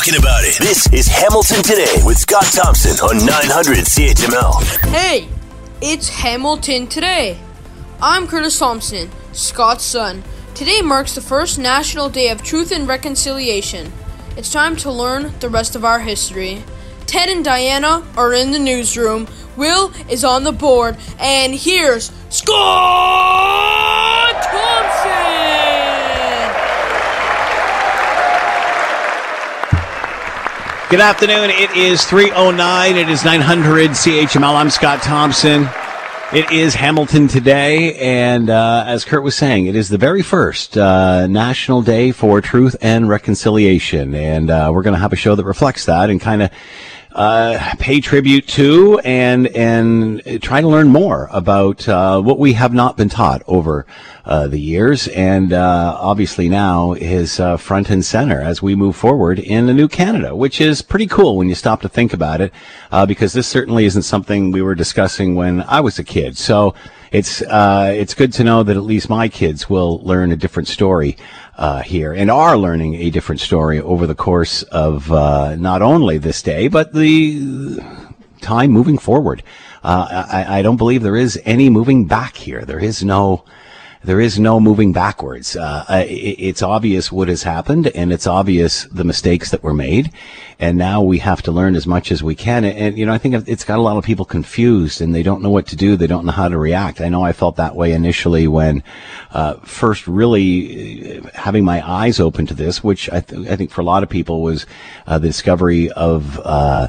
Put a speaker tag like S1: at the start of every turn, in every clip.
S1: talking about it. This is Hamilton Today with Scott Thompson on 900 CHML.
S2: Hey, it's Hamilton Today. I'm Curtis Thompson, Scott's son. Today marks the first National Day of Truth and Reconciliation. It's time to learn the rest of our history. Ted and Diana are in the newsroom. Will is on the board, and here's Scott
S3: Good afternoon. It is 309. It is 900 CHML. I'm Scott Thompson. It is Hamilton today, and uh, as Kurt was saying, it is the very first uh, National Day for Truth and Reconciliation, and uh, we're going to have a show that reflects that and kind of uh, pay tribute to and and try to learn more about uh, what we have not been taught over uh, the years, and uh, obviously now is uh, front and center as we move forward in a new Canada, which is pretty cool when you stop to think about it, uh, because this certainly isn't something we were discussing when I was a kid. So it's uh, it's good to know that at least my kids will learn a different story uh, here and are learning a different story over the course of uh, not only this day but the time moving forward. Uh, I, I, don't believe there is any moving back here. There is no there is no moving backwards. Uh, it's obvious what has happened, and it's obvious the mistakes that were made, and now we have to learn as much as we can. And, and, you know, I think it's got a lot of people confused, and they don't know what to do. They don't know how to react. I know I felt that way initially when uh, first really uh, having my eyes open to this, which I, th- I think for a lot of people was uh, the discovery of uh,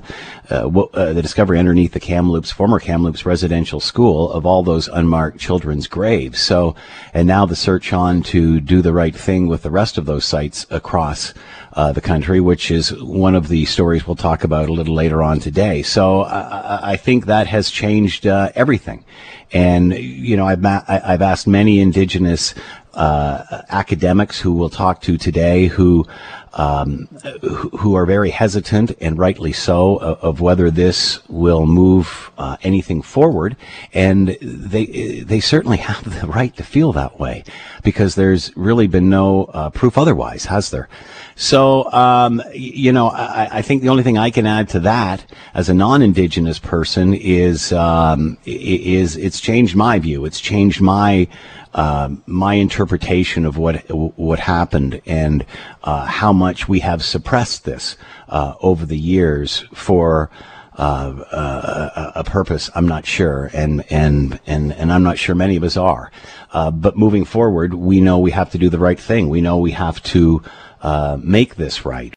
S3: uh, uh, the discovery underneath the Kamloops, former Kamloops residential school of all those unmarked children's graves. So, and now the search on to do the right thing with the rest of those sites across uh, the country, which is one of the stories we'll talk about a little later on today. So I, I think that has changed uh, everything. And, you know, I've, ma- I've asked many indigenous uh, academics who we'll talk to today who um, who are very hesitant and rightly so of, whether this will move uh, anything forward. And they they certainly have the right to feel that way because there's really been no uh, proof otherwise has there? So um, you know I, I, think the only thing I can add to that as a non-indigenous person is um, is it's changed my view. It's changed my um, my interpretation of what what happened and uh, how much we have suppressed this uh, over the years for uh, uh a, a, purpose. I'm not sure, and and and and I'm not sure many of us are. Uh, but moving forward, we know we have to do the right thing. We know we have to uh, make this right.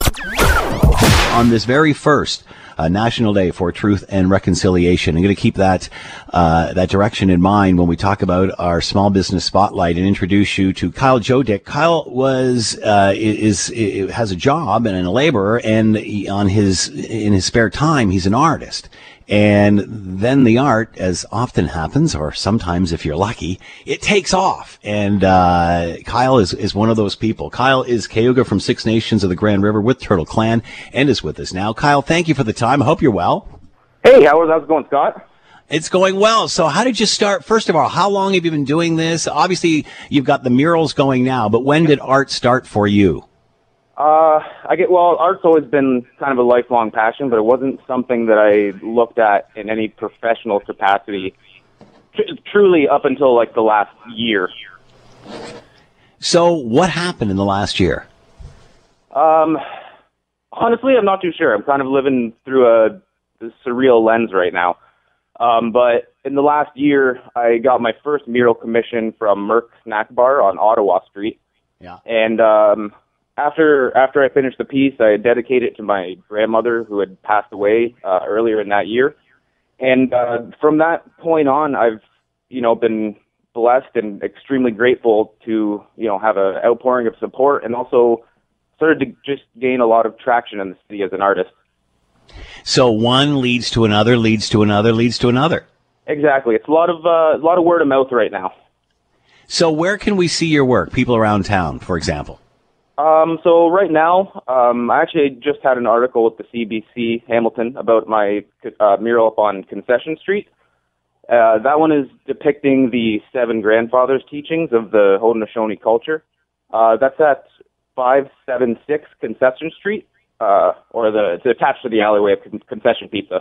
S3: On this very first National Day for Truth and Reconciliation. I'm going to keep that uh, that direction in mind when we talk about our small business spotlight and introduce you to Kyle Joedicke. Kyle was uh, is, is, has a job and a laborer, and he, on his in his spare time, he's an artist. And then the art, as often happens, or sometimes if you're lucky, it takes off. And uh, Kyle is, is one of those people. Kyle is Cayuga from Six Nations of the Grand River with Turtle Clan and is with us now. Kyle, thank you for the time. I hope you're well.
S4: Hey, how's it going, Scott?
S3: It's going well. So how did you start? First of all, how long have you been doing this? Obviously, you've got the murals going now, but when did art start for you?
S4: Uh, I get well. Art's always been kind of a lifelong passion, but it wasn't something that I looked at in any professional capacity. Tr- truly, up until like the last year.
S3: So, what happened in the last year?
S4: Um, honestly, I'm not too sure. I'm kind of living through a, a surreal lens right now. Um, but in the last year, I got my first mural commission from Merc Snack Bar on Ottawa Street.
S3: Yeah.
S4: And um, after after I finished the piece, I dedicated it to my grandmother who had passed away uh, earlier in that year. And uh, from that point on, I've you know been blessed and extremely grateful to you know have an outpouring of support and also started to just gain a lot of traction in the city as an artist.
S3: So one leads to another, leads to another, leads to another.
S4: Exactly. It's a lot of uh, a lot of word of mouth right now.
S3: So where can we see your work? People around town, for example.
S4: Um, so right now, um, I actually just had an article with the CBC Hamilton about my uh, mural up on Concession Street. Uh, that one is depicting the seven grandfathers' teachings of the Haudenosaunee culture. Uh, that's at 576 Concession Street. uh, or the it's attached to the alleyway of con- concession pizza.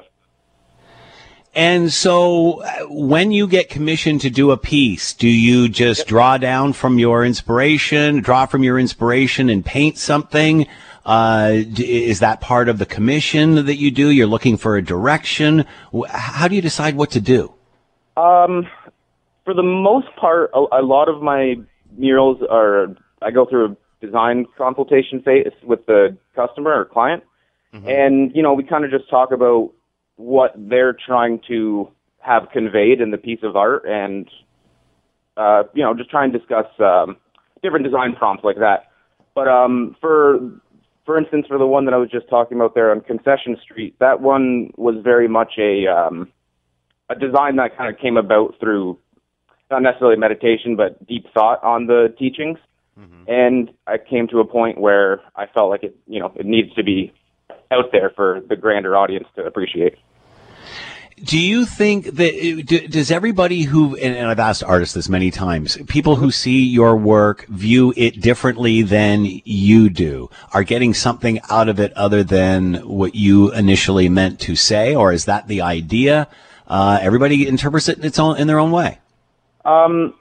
S3: And so, uh, when you get commissioned to do a piece, do you just draw down from your inspiration, draw from your inspiration, and paint something? Uh, is that part of the commission that you do? You're looking for a direction. How do you decide what to do?
S4: Um, for the most part, a, a lot of my murals are I go through a design consultation phase with the customer or client, mm-hmm. and you know we kind of just talk about what they're trying to have conveyed in the piece of art, and uh, you know just try and discuss um, different design prompts like that. But um, for for instance, for the one that I was just talking about there on Concession Street, that one was very much a um, a design that kind of came about through not necessarily meditation, but deep thought on the teachings. Mm-hmm. And I came to a point where I felt like it, you know, it needs to be out there for the grander audience to appreciate.
S3: Do you think that does everybody who and I've asked artists this many times, people who see your work view it differently than you do, are getting something out of it other than what you initially meant to say, or is that the idea? Uh, everybody interprets it in its own in their own way.
S4: Um,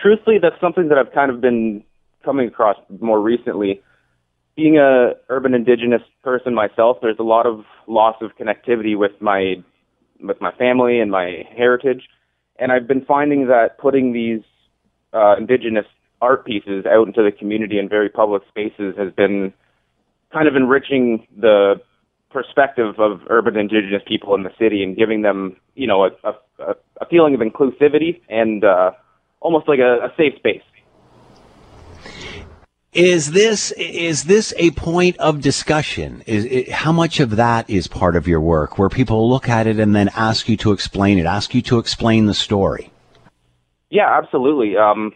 S4: truthfully, that's something that I've kind of been coming across more recently. Being a urban indigenous person myself, there's a lot of loss of connectivity with my with my family and my heritage. And I've been finding that putting these uh, indigenous art pieces out into the community in very public spaces has been kind of enriching the perspective of urban indigenous people in the city and giving them, you know, a, a, a feeling of inclusivity and uh, almost like a, a safe space.
S3: Is this is this a point of discussion? Is it, how much of that is part of your work, where people look at it and then ask you to explain it, ask you to explain the story?
S4: Yeah, absolutely. Um,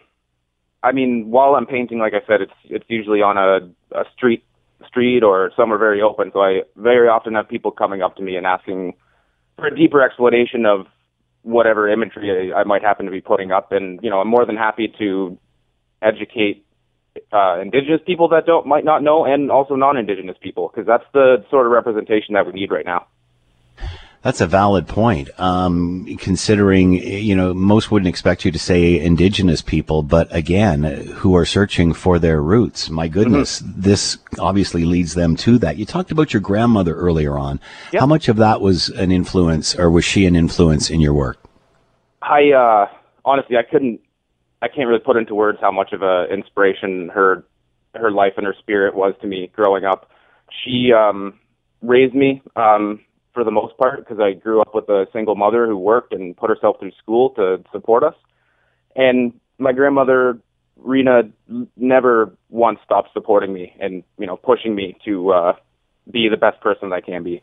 S4: I mean, while I'm painting, like I said, it's it's usually on a, a street street or somewhere very open. So I very often have people coming up to me and asking for a deeper explanation of whatever imagery I, I might happen to be putting up, and you know, I'm more than happy to educate uh, indigenous people that don't might not know, and also non-indigenous people, because that's the sort of representation that we need right now.
S3: That's a valid point. Um, considering, you know, most wouldn't expect you to say indigenous people, but again, who are searching for their roots. My goodness, mm-hmm. this obviously leads them to that. You talked about your grandmother earlier on. Yep. How much of that was an influence, or was she an influence in your work?
S4: I, uh, honestly, I couldn't I can't really put into words how much of a inspiration her her life and her spirit was to me growing up. She um, raised me um, for the most part because I grew up with a single mother who worked and put herself through school to support us. And my grandmother Rena never once stopped supporting me and you know pushing me to uh, be the best person that I can be.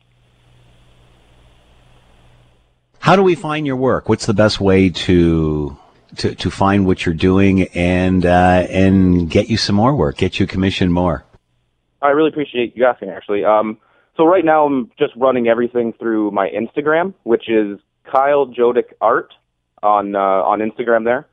S3: How do we find your work? What's the best way to to, to find what you're doing and uh, and get you some more work, get you commissioned more.
S4: I really appreciate you asking. Actually, um, so right now I'm just running everything through my Instagram, which is Kyle Joedicke Art on uh, on Instagram there.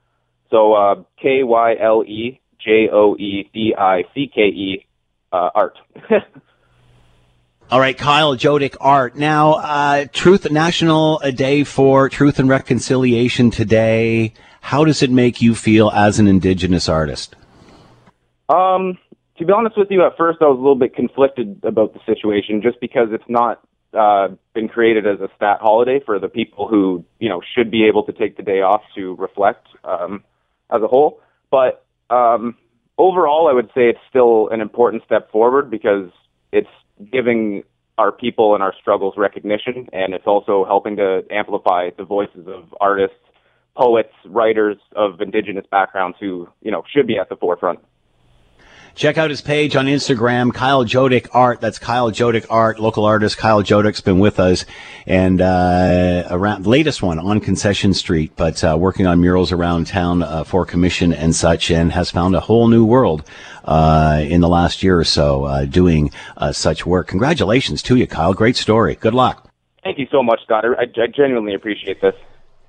S4: So uh, K Y L E J O E D I C K E uh, Art.
S3: All right, Kyle Joedicke Art. Now, uh, Truth National Day for Truth and Reconciliation today. How does it make you feel as an Indigenous artist?
S4: Um, to be honest with you, at first I was a little bit conflicted about the situation, just because it's not uh, been created as a stat holiday for the people who you know should be able to take the day off to reflect um, as a whole. But um, overall, I would say it's still an important step forward because it's giving our people and our struggles recognition, and it's also helping to amplify the voices of artists poets, writers of indigenous backgrounds who, you know, should be at the forefront.
S3: Check out his page on Instagram, Kyle Joedicke Art. That's Kyle Joedicke Art, local artist. Kyle Joedicke's been with us and, uh, around the latest one on Concession Street, but, uh, working on murals around town, uh, for commission and such and has found a whole new world, uh, in the last year or so, uh, doing, uh, such work. Congratulations to you, Kyle. Great story. Good luck.
S4: Thank you so much, Scott. I, I genuinely appreciate this.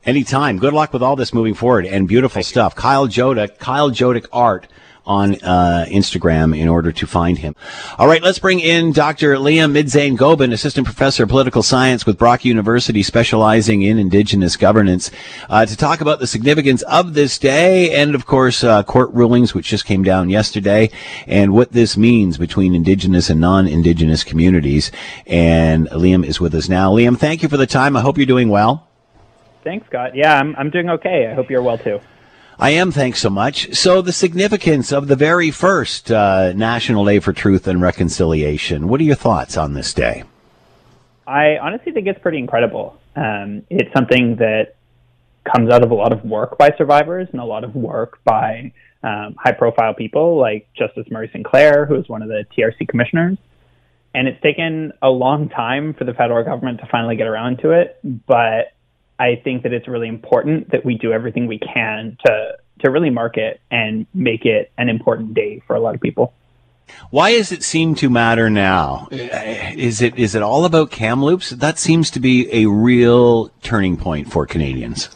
S3: Anytime. Good luck with all this moving forward and beautiful Thank stuff. You. Kyle Joedicke, Kyle Joedicke Art on uh, Instagram in order to find him. All right, let's bring in Dr. Liam Midzain Gobin, assistant professor of political science with Brock University, specializing in indigenous governance, uh, to talk about the significance of this day and, of course, uh, court rulings which just came down yesterday and what this means between indigenous and non-indigenous communities. And Liam is with us now. Liam, thank you for the time. I hope you're doing well.
S5: Thanks, Scott. Yeah, I'm, I'm doing okay. I hope you're well too.
S3: I am, thanks so much. So, the significance of the very first uh, National Day for Truth and Reconciliation. What are your thoughts on this day?
S5: I honestly think it's pretty incredible. Um, it's something that comes out of a lot of work by survivors and a lot of work by um, high profile people like Justice Murray Sinclair, who is one of the TRC commissioners. And it's taken a long time for the federal government to finally get around to it, but I think that it's really important that we do everything we can to to really mark it and make it an important day for a lot of people.
S3: Why does it seem to matter now? Is it is it all about Kamloops? That seems to be a real turning point for Canadians.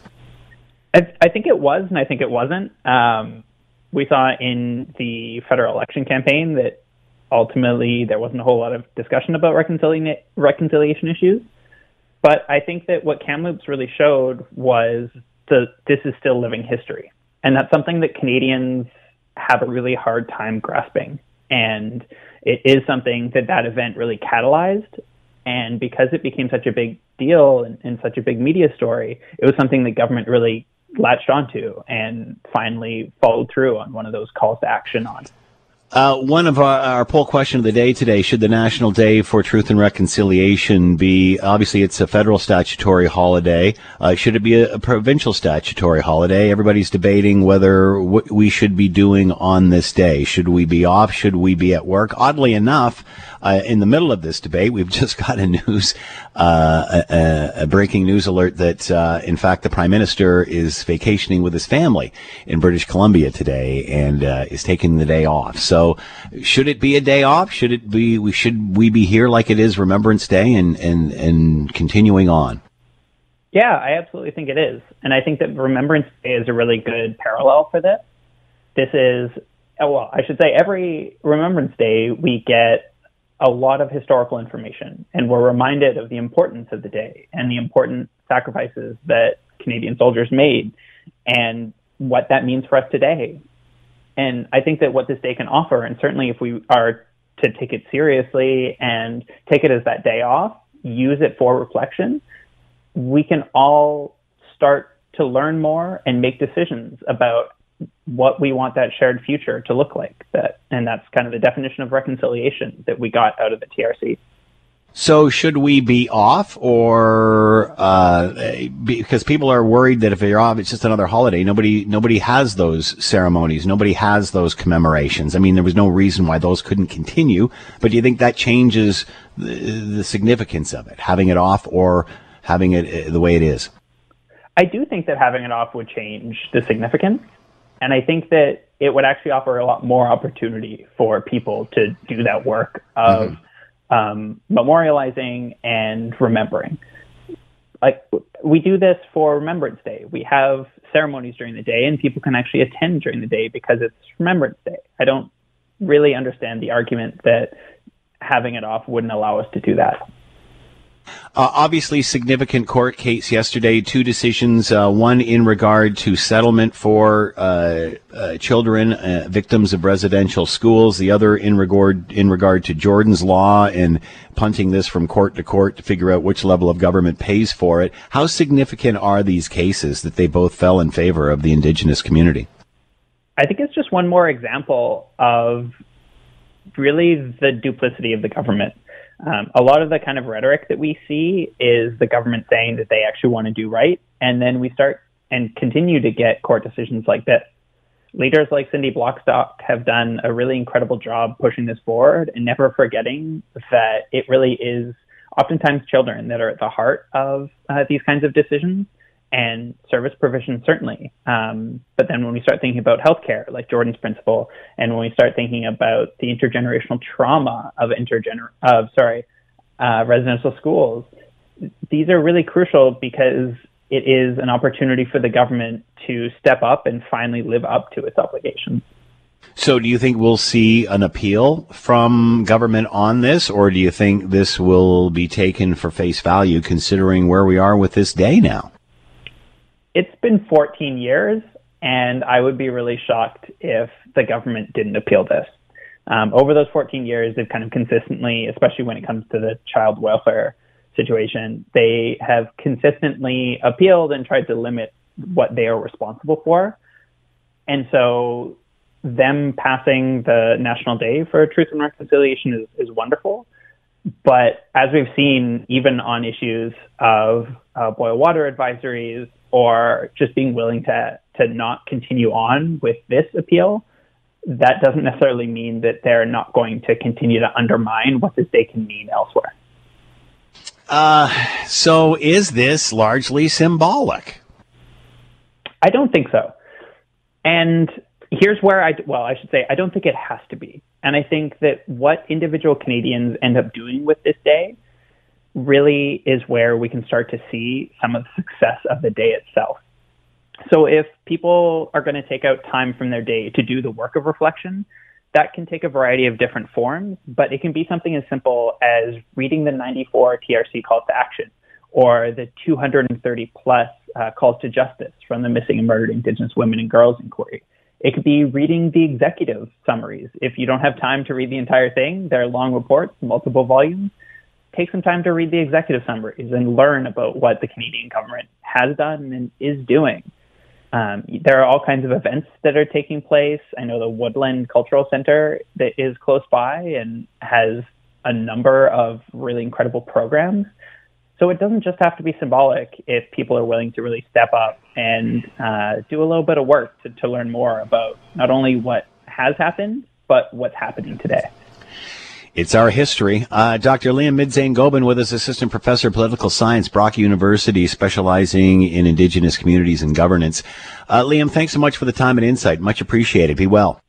S5: I, I think it was, and I think it wasn't. Um, we saw in the federal election campaign that ultimately there wasn't a whole lot of discussion about reconciliation reconciliation issues. But I think that what Kamloops really showed was the this is still living history, and that's something that Canadians have a really hard time grasping. And it is something that that event really catalyzed. And because it became such a big deal and, and such a big media story, it was something the government really latched onto and finally followed through on one of those calls to action on.
S3: Uh, one of our, our, poll question of the day today, should the National Day for Truth and Reconciliation be, obviously it's a federal statutory holiday, uh, should it be a, a, provincial statutory holiday? Everybody's debating whether we should be doing on this day. Should we be off? Should we be at work? Oddly enough, uh, in the middle of this debate, we've just got a news, uh, a, a, breaking news alert that, uh, in fact, the prime minister is vacationing with his family in British Columbia today and uh, is taking the day off. So, should it be a day off? Should it be? We should we be here like it is Remembrance Day and and and continuing on?
S5: Yeah, I absolutely think it is, and I think that Remembrance Day is a really good parallel for this. This is oh, well, I should say every Remembrance Day we get a lot of historical information, and we're reminded of the importance of the day and the important sacrifices that Canadian soldiers made and what that means for us today. And I think that what this day can offer, and certainly if we are to take it seriously and take it as that day off, use it for reflection, we can all start to learn more and make decisions about what we want that shared future to look like. That, and that's kind of the definition of reconciliation that we got out of the TRC.
S3: So should we be off, or uh, because people are worried that if you're off, it's just another holiday. Nobody, nobody has those ceremonies. Nobody has those commemorations. I mean, there was no reason why those couldn't continue. But do you think that changes the, the significance of it, having it off or having it uh, the way it is?
S5: I do think that having it off would change the significance. And I think that it would actually offer a lot more opportunity for people to do that work of mm-hmm. Um, memorializing and remembering. Like we do this for Remembrance Day. We have ceremonies during the day, and people can actually attend during the day because it's Remembrance Day. I don't really understand the argument that having it off wouldn't allow us to do that.
S3: Uh, obviously, significant court case yesterday. Two decisions. Uh, one in regard to settlement for uh, uh children uh, victims of residential schools. The other in regard in regard to Jordan's law and punting this from court to court to figure out which level of government pays for it. How significant are these cases that they both fell in favor of the indigenous community?
S5: I think it's just one more example of really the duplicity of the government. Um, a lot of the kind of rhetoric that we see is the government saying that they actually want to do right, and then we start and continue to get court decisions like this. Leaders like Cindy Blackstock have done a really incredible job pushing this forward and never forgetting that it really is oftentimes children that are at the heart of uh, these kinds of decisions and service provision certainly. Um, but then when we start thinking about healthcare, like Jordan's principle, and when we start thinking about the intergenerational trauma of intergener of sorry uh, residential schools, these are really crucial because it is an opportunity for the government to step up and finally live up to its obligations.
S3: So, do you think we'll see an appeal from government on this, or do you think this will be taken for face value considering where we are with this day now?
S5: It's been 14 years, and I would be really shocked if the government didn't appeal this. Um, over those 14 years, they've kind of consistently, especially when it comes to the child welfare situation, they have consistently appealed and tried to limit what they are responsible for. And so them passing the National Day for Truth and Reconciliation is, is wonderful. But as we've seen, even on issues of uh, boil water advisories or just being willing to, to not continue on with this appeal, that doesn't necessarily mean that they're not going to continue to undermine what this day can mean elsewhere.
S3: Uh, so is this largely symbolic?
S5: I don't think so. And here's where I, well, I should say, I don't think it has to be. And I think that what individual Canadians end up doing with this day really is where we can start to see some of the success of the day itself. So if people are going to take out time from their day to do the work of reflection, that can take a variety of different forms, but it can be something as simple as reading the 94 TRC calls to action or the 230 plus uh, calls to justice from the Missing and Murdered Indigenous Women and Girls Inquiry. It could be reading the executive summaries. If you don't have time to read the entire thing, they're long reports, multiple volumes. Take some time to read the executive summaries and learn about what the Canadian government has done and is doing. Um, there are all kinds of events that are taking place. I know the Woodland Cultural Center that is close by and has a number of really incredible programs. So it doesn't just have to be symbolic if people are willing to really step up and uh, do a little bit of work to, to learn more about not only what has happened, but what's happening today.
S3: It's our history. Uh, Dr. Liam Midzain Gobin with us, Assistant Professor of Political Science, Brock University, specializing in Indigenous communities and governance. Uh, Liam, thanks so much for the time and insight. Much appreciated. Be well.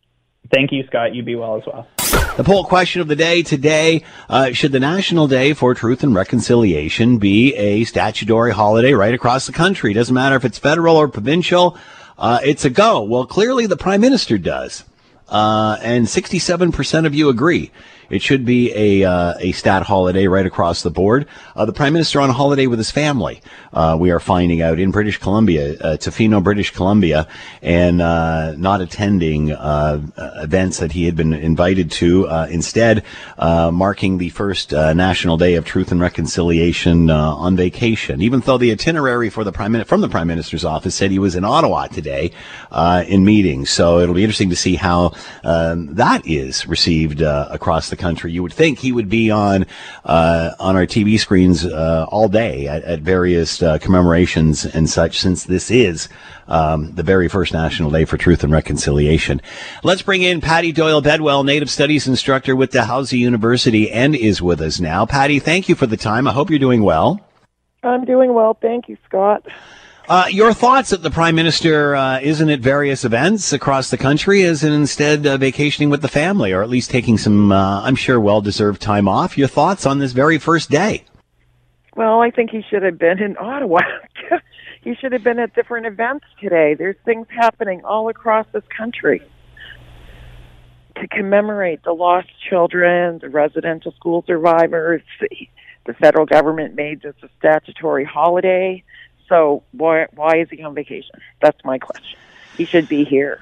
S5: Thank you, Scott. You be well as well.
S3: The poll question of the day today uh, Should the National Day for Truth and Reconciliation be a statutory holiday right across the country? Doesn't matter if it's federal or provincial, uh, it's a go. Well, clearly the Prime Minister does. Uh, and 67% of you agree. It should be a uh, a stat holiday right across the board. Uh, the prime minister on holiday with his family. Uh, we are finding out in British Columbia, uh, Tofino, British Columbia, and uh, not attending uh, events that he had been invited to. instead, marking the first National Day of Truth and Reconciliation on vacation. Even though the itinerary for the prime from the prime minister's office said he was in Ottawa today in meetings, so it'll be interesting to see how um, that is received across the country. You would think he would be on uh, on our TV screens uh, all day at, at various uh, commemorations and such, since this is um, the very first National Day for Truth and Reconciliation. Let's bring in Patty Doyle Bedwell, Native Studies instructor with Dalhousie University, and is with us now. Patty, thank you for the time. I hope you're doing well.
S6: I'm doing well. Thank you, Scott.
S3: Uh, your thoughts that the prime minister uh, isn't at various events across the country, is instead uh, vacationing with the family, or at least taking some, uh, I'm sure, well-deserved time off. Your thoughts on this very first day?
S6: Well, I think he should have been in Ottawa. he should have been at different events today. There's things happening all across this country to commemorate the lost children, the residential school survivors. The federal government made this a statutory holiday so why why is he on vacation? That's my question. He should be here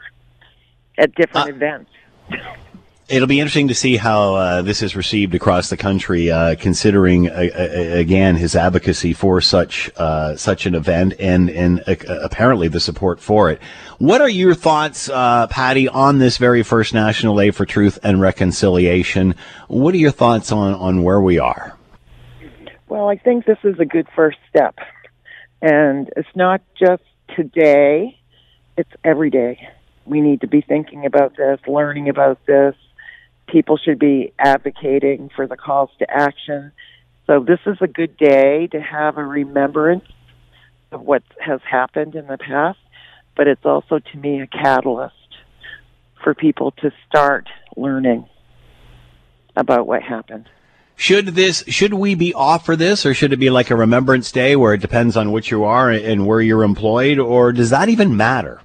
S6: at different uh, events.
S3: It'll be interesting to see how uh, this is received across the country, uh, considering uh, uh, again his advocacy for such uh, such an event and and apparently the support for it. What are your thoughts, Patty, on this very first National Day for Truth and Reconciliation? What are your thoughts on on where we are?
S6: Well, I think this is a good first step. And it's not just today, it's every day. We need to be thinking about this, learning about this. People should be advocating for the calls to action. So this is a good day to have a remembrance of what has happened in the past, but it's also to me a catalyst for people to start learning about what happened.
S3: Should this, should we be off for this or should it be like a remembrance day where it depends on which you are and where you're employed or does that even matter?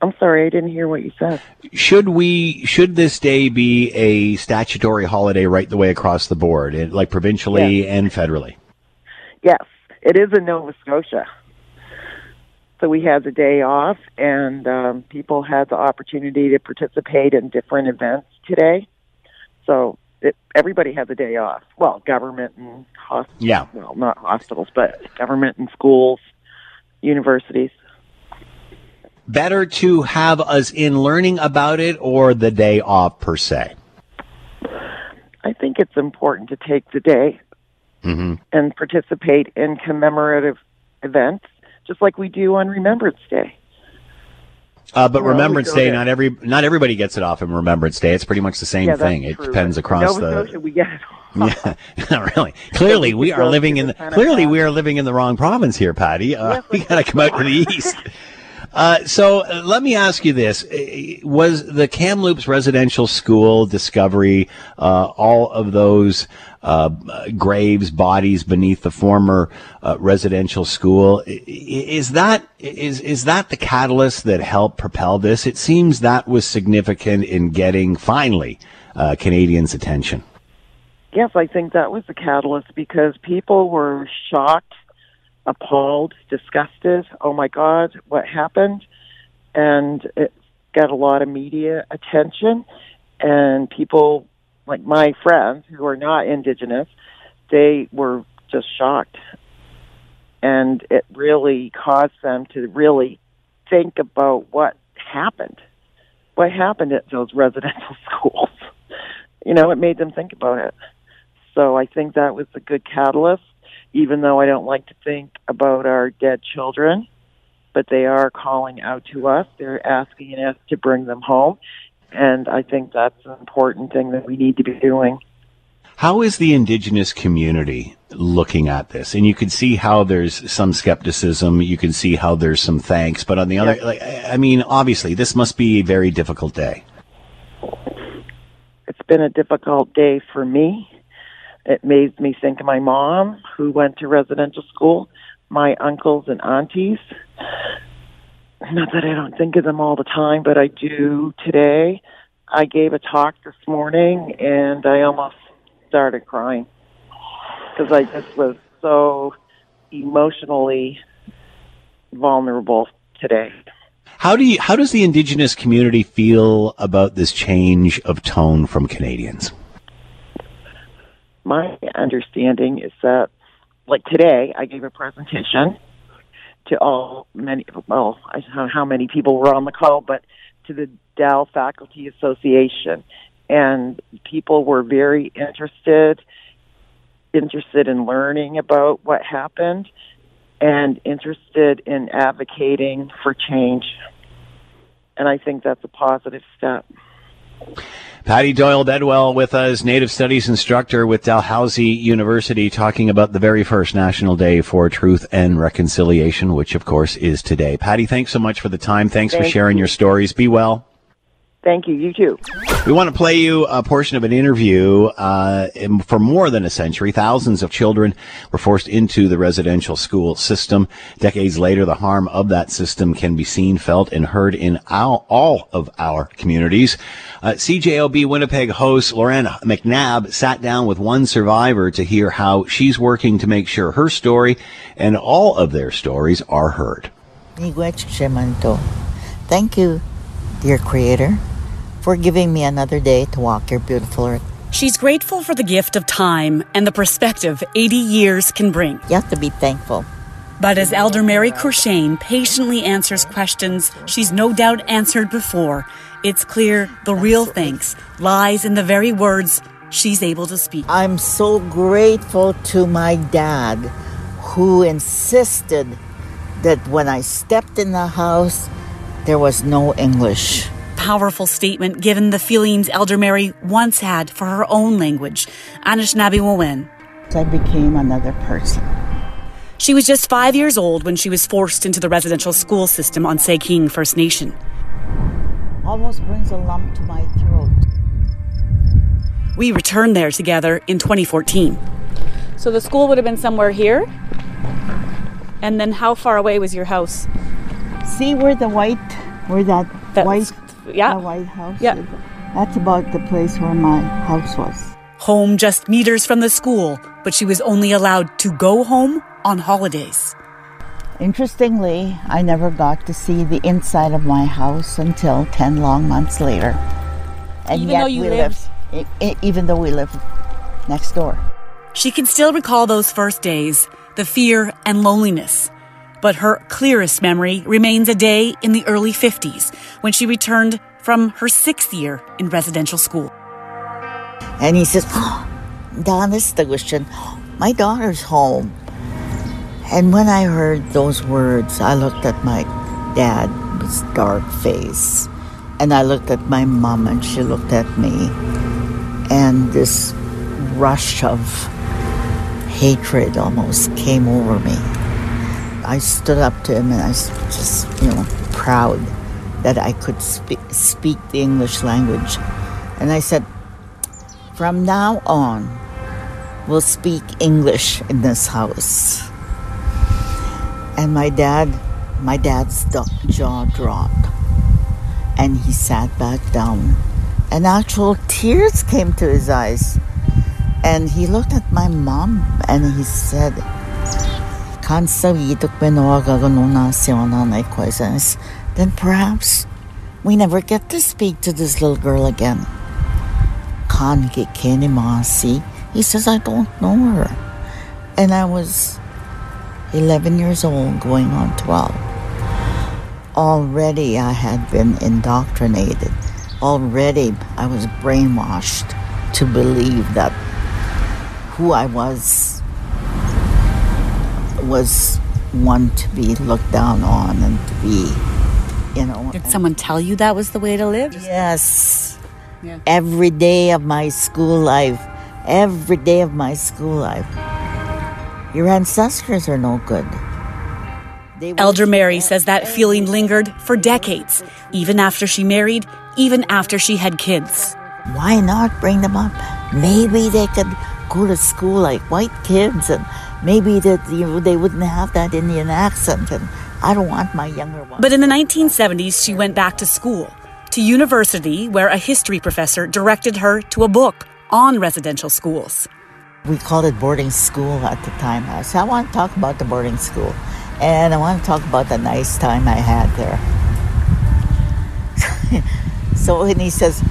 S6: I'm sorry, I didn't hear what you said.
S3: Should we? Should this day be a statutory holiday right the way across the board, like provincially
S6: Yes.
S3: and federally?
S6: Yes, it is in Nova Scotia. So we had the day off, and um, people had the opportunity to participate in different events today. So it, everybody has a day off. Well, government and hospitals.
S3: Yeah.
S6: Well, not hospitals, but government and schools, universities.
S3: Better to have us in learning about it or the day off per se.
S6: I think it's important to take the day
S3: hmm
S6: and participate in commemorative events, just like we do on Remembrance Day.
S3: Uh, but
S6: Well,
S3: Remembrance Day, not every not everybody gets it off in Remembrance Day. It's pretty much the same
S6: yeah,
S3: thing. It
S6: true.
S3: depends across
S6: Nova
S3: the.
S6: Scotia, we get it.
S3: Yeah, not really. Clearly, we are living in
S6: the
S3: the, clearly we are living in the wrong province here, Patty. Uh, we got to come out to the east. Uh, so uh, let me ask you this: Uh, Was the Kamloops Residential School discovery uh, all of those uh, graves, bodies beneath the former residential school? Is that is is that the catalyst that helped propel this? It seems that was significant in getting finally Canadians' attention.
S6: Yes, I think that was the catalyst because people were shocked, appalled, disgusted. Oh my God, what happened? And it got a lot of media attention, and people like my friends who are not Indigenous, they were just shocked. And it really caused them to really think about what happened. What happened at those residential schools? You know, it made them think about it. So I think that was a good catalyst, even though I don't like to think about our dead children. But they are calling out to us. They're asking us to bring them home. And I think that's an important thing that we need to be doing.
S3: How is the indigenous community looking at this? And you can see how there's some skepticism. You can see how there's some thanks. But on the other, like, I mean, obviously, this must be a very difficult day.
S6: It's been a difficult day for me. It made me think of my mom, who went to residential school, my uncles and aunties. Not that I don't think of them all the time, but I do today. I gave a talk this morning and I almost started crying because I just was so emotionally vulnerable today.
S3: How do you, how does the indigenous community feel about this change of tone from Canadians?
S6: My understanding is that, like today, I gave a presentation to all many. Well, I don't know how many people were on the call, but to the Dal Faculty Association, and people were very interested, interested in learning about what happened, and interested in advocating for change. And I think that's a positive step.
S3: Patty Doyle Bedwell with us, Native Studies instructor with Dalhousie University, talking about the very first National Day for Truth and Reconciliation, which of course is today. Patty, thanks so much for the time. Thanks for sharing
S6: you.
S3: your stories. Be well.
S6: Thank you. You too.
S3: We want to play you a portion of an interview. Uh, in- for more than a century, thousands of children were forced into the residential school system. Decades later, the harm of that system can be seen, felt, and heard in our, all of our communities. Uh, CJOB Winnipeg host Lauren McNabb sat down with one survivor to hear how she's working to make sure her story and all of their stories are heard.
S7: Miigwech Shemanto. Thank you, dear Creator, for giving me another day to walk your beautiful earth.
S8: She's grateful for the gift of time and the perspective 80 years can bring.
S7: You have to be thankful.
S8: But as Elder Mary Courchene patiently answers questions she's no doubt answered before, it's clear the real thanks lies in the very words she's able to speak.
S7: I'm so grateful to my dad who insisted that when I stepped in the house, there was no English.
S8: Powerful statement given the feelings Elder Mary once had for her own language, Anishinaabemowin.
S7: I became another person.
S8: She was just five years old when she was forced into the residential school system on Sagkeeng First Nation.
S7: Almost brings a lump to my throat.
S8: We returned there together in 2014. So the school would have been somewhere here? And then how far away was your house?
S7: See where the white Where that
S8: That's-
S7: white,
S8: yeah.
S7: the white house
S8: Yeah.
S7: That's about the place where my house was.
S8: Home just meters from the school, but she was only allowed to go home on holidays.
S7: Interestingly, I never got to see the inside of my house until 10 long months later. And
S8: Even
S7: yet
S8: though you
S7: we
S8: lived-
S7: lived, even though we lived next door.
S8: She can still recall those first days, the fear and loneliness. But her clearest memory remains a day in the early 50s when she returned from her sixth year in residential school.
S7: And he says, oh, Donna Stushin, my daughter's home. And when I heard those words, I looked at my dad with dark face. And I looked at my mom and she looked at me. And this rush of hatred almost came over me. I stood up to him and I was just, you know, proud that I could speak, speak the English language. And I said, from now on, we'll speak English in this house. And my dad, my dad's jaw dropped. And he sat back down. And actual tears came to his eyes. And he looked at my mom and he said, then perhaps we never get to speak to this little girl again. Kangi Kenimasi. He says, I don't know her. And I was 11 years old, going on 12. Already I had been indoctrinated. Already I was brainwashed to believe that who I was was one to be looked down on and to be, you know.
S8: Did someone tell you that was the way to live?
S7: Yes.
S8: Yeah.
S7: Every day of my school life, every day of my school life. Your ancestors are no good. They
S8: Elder Mary says that feeling lingered for decades, even after she married, even after she had kids.
S7: Why not bring them up? Maybe they could go to school like white kids, and maybe that you know, they wouldn't have that Indian accent. And I don't want my younger ones.
S8: But in the 1970s, she went back to school, to university, where a history professor directed her to a book on residential schools.
S7: We called it boarding school at the time. I said, I want to talk about the boarding school. And I want to talk about the nice time I had there. so when he says,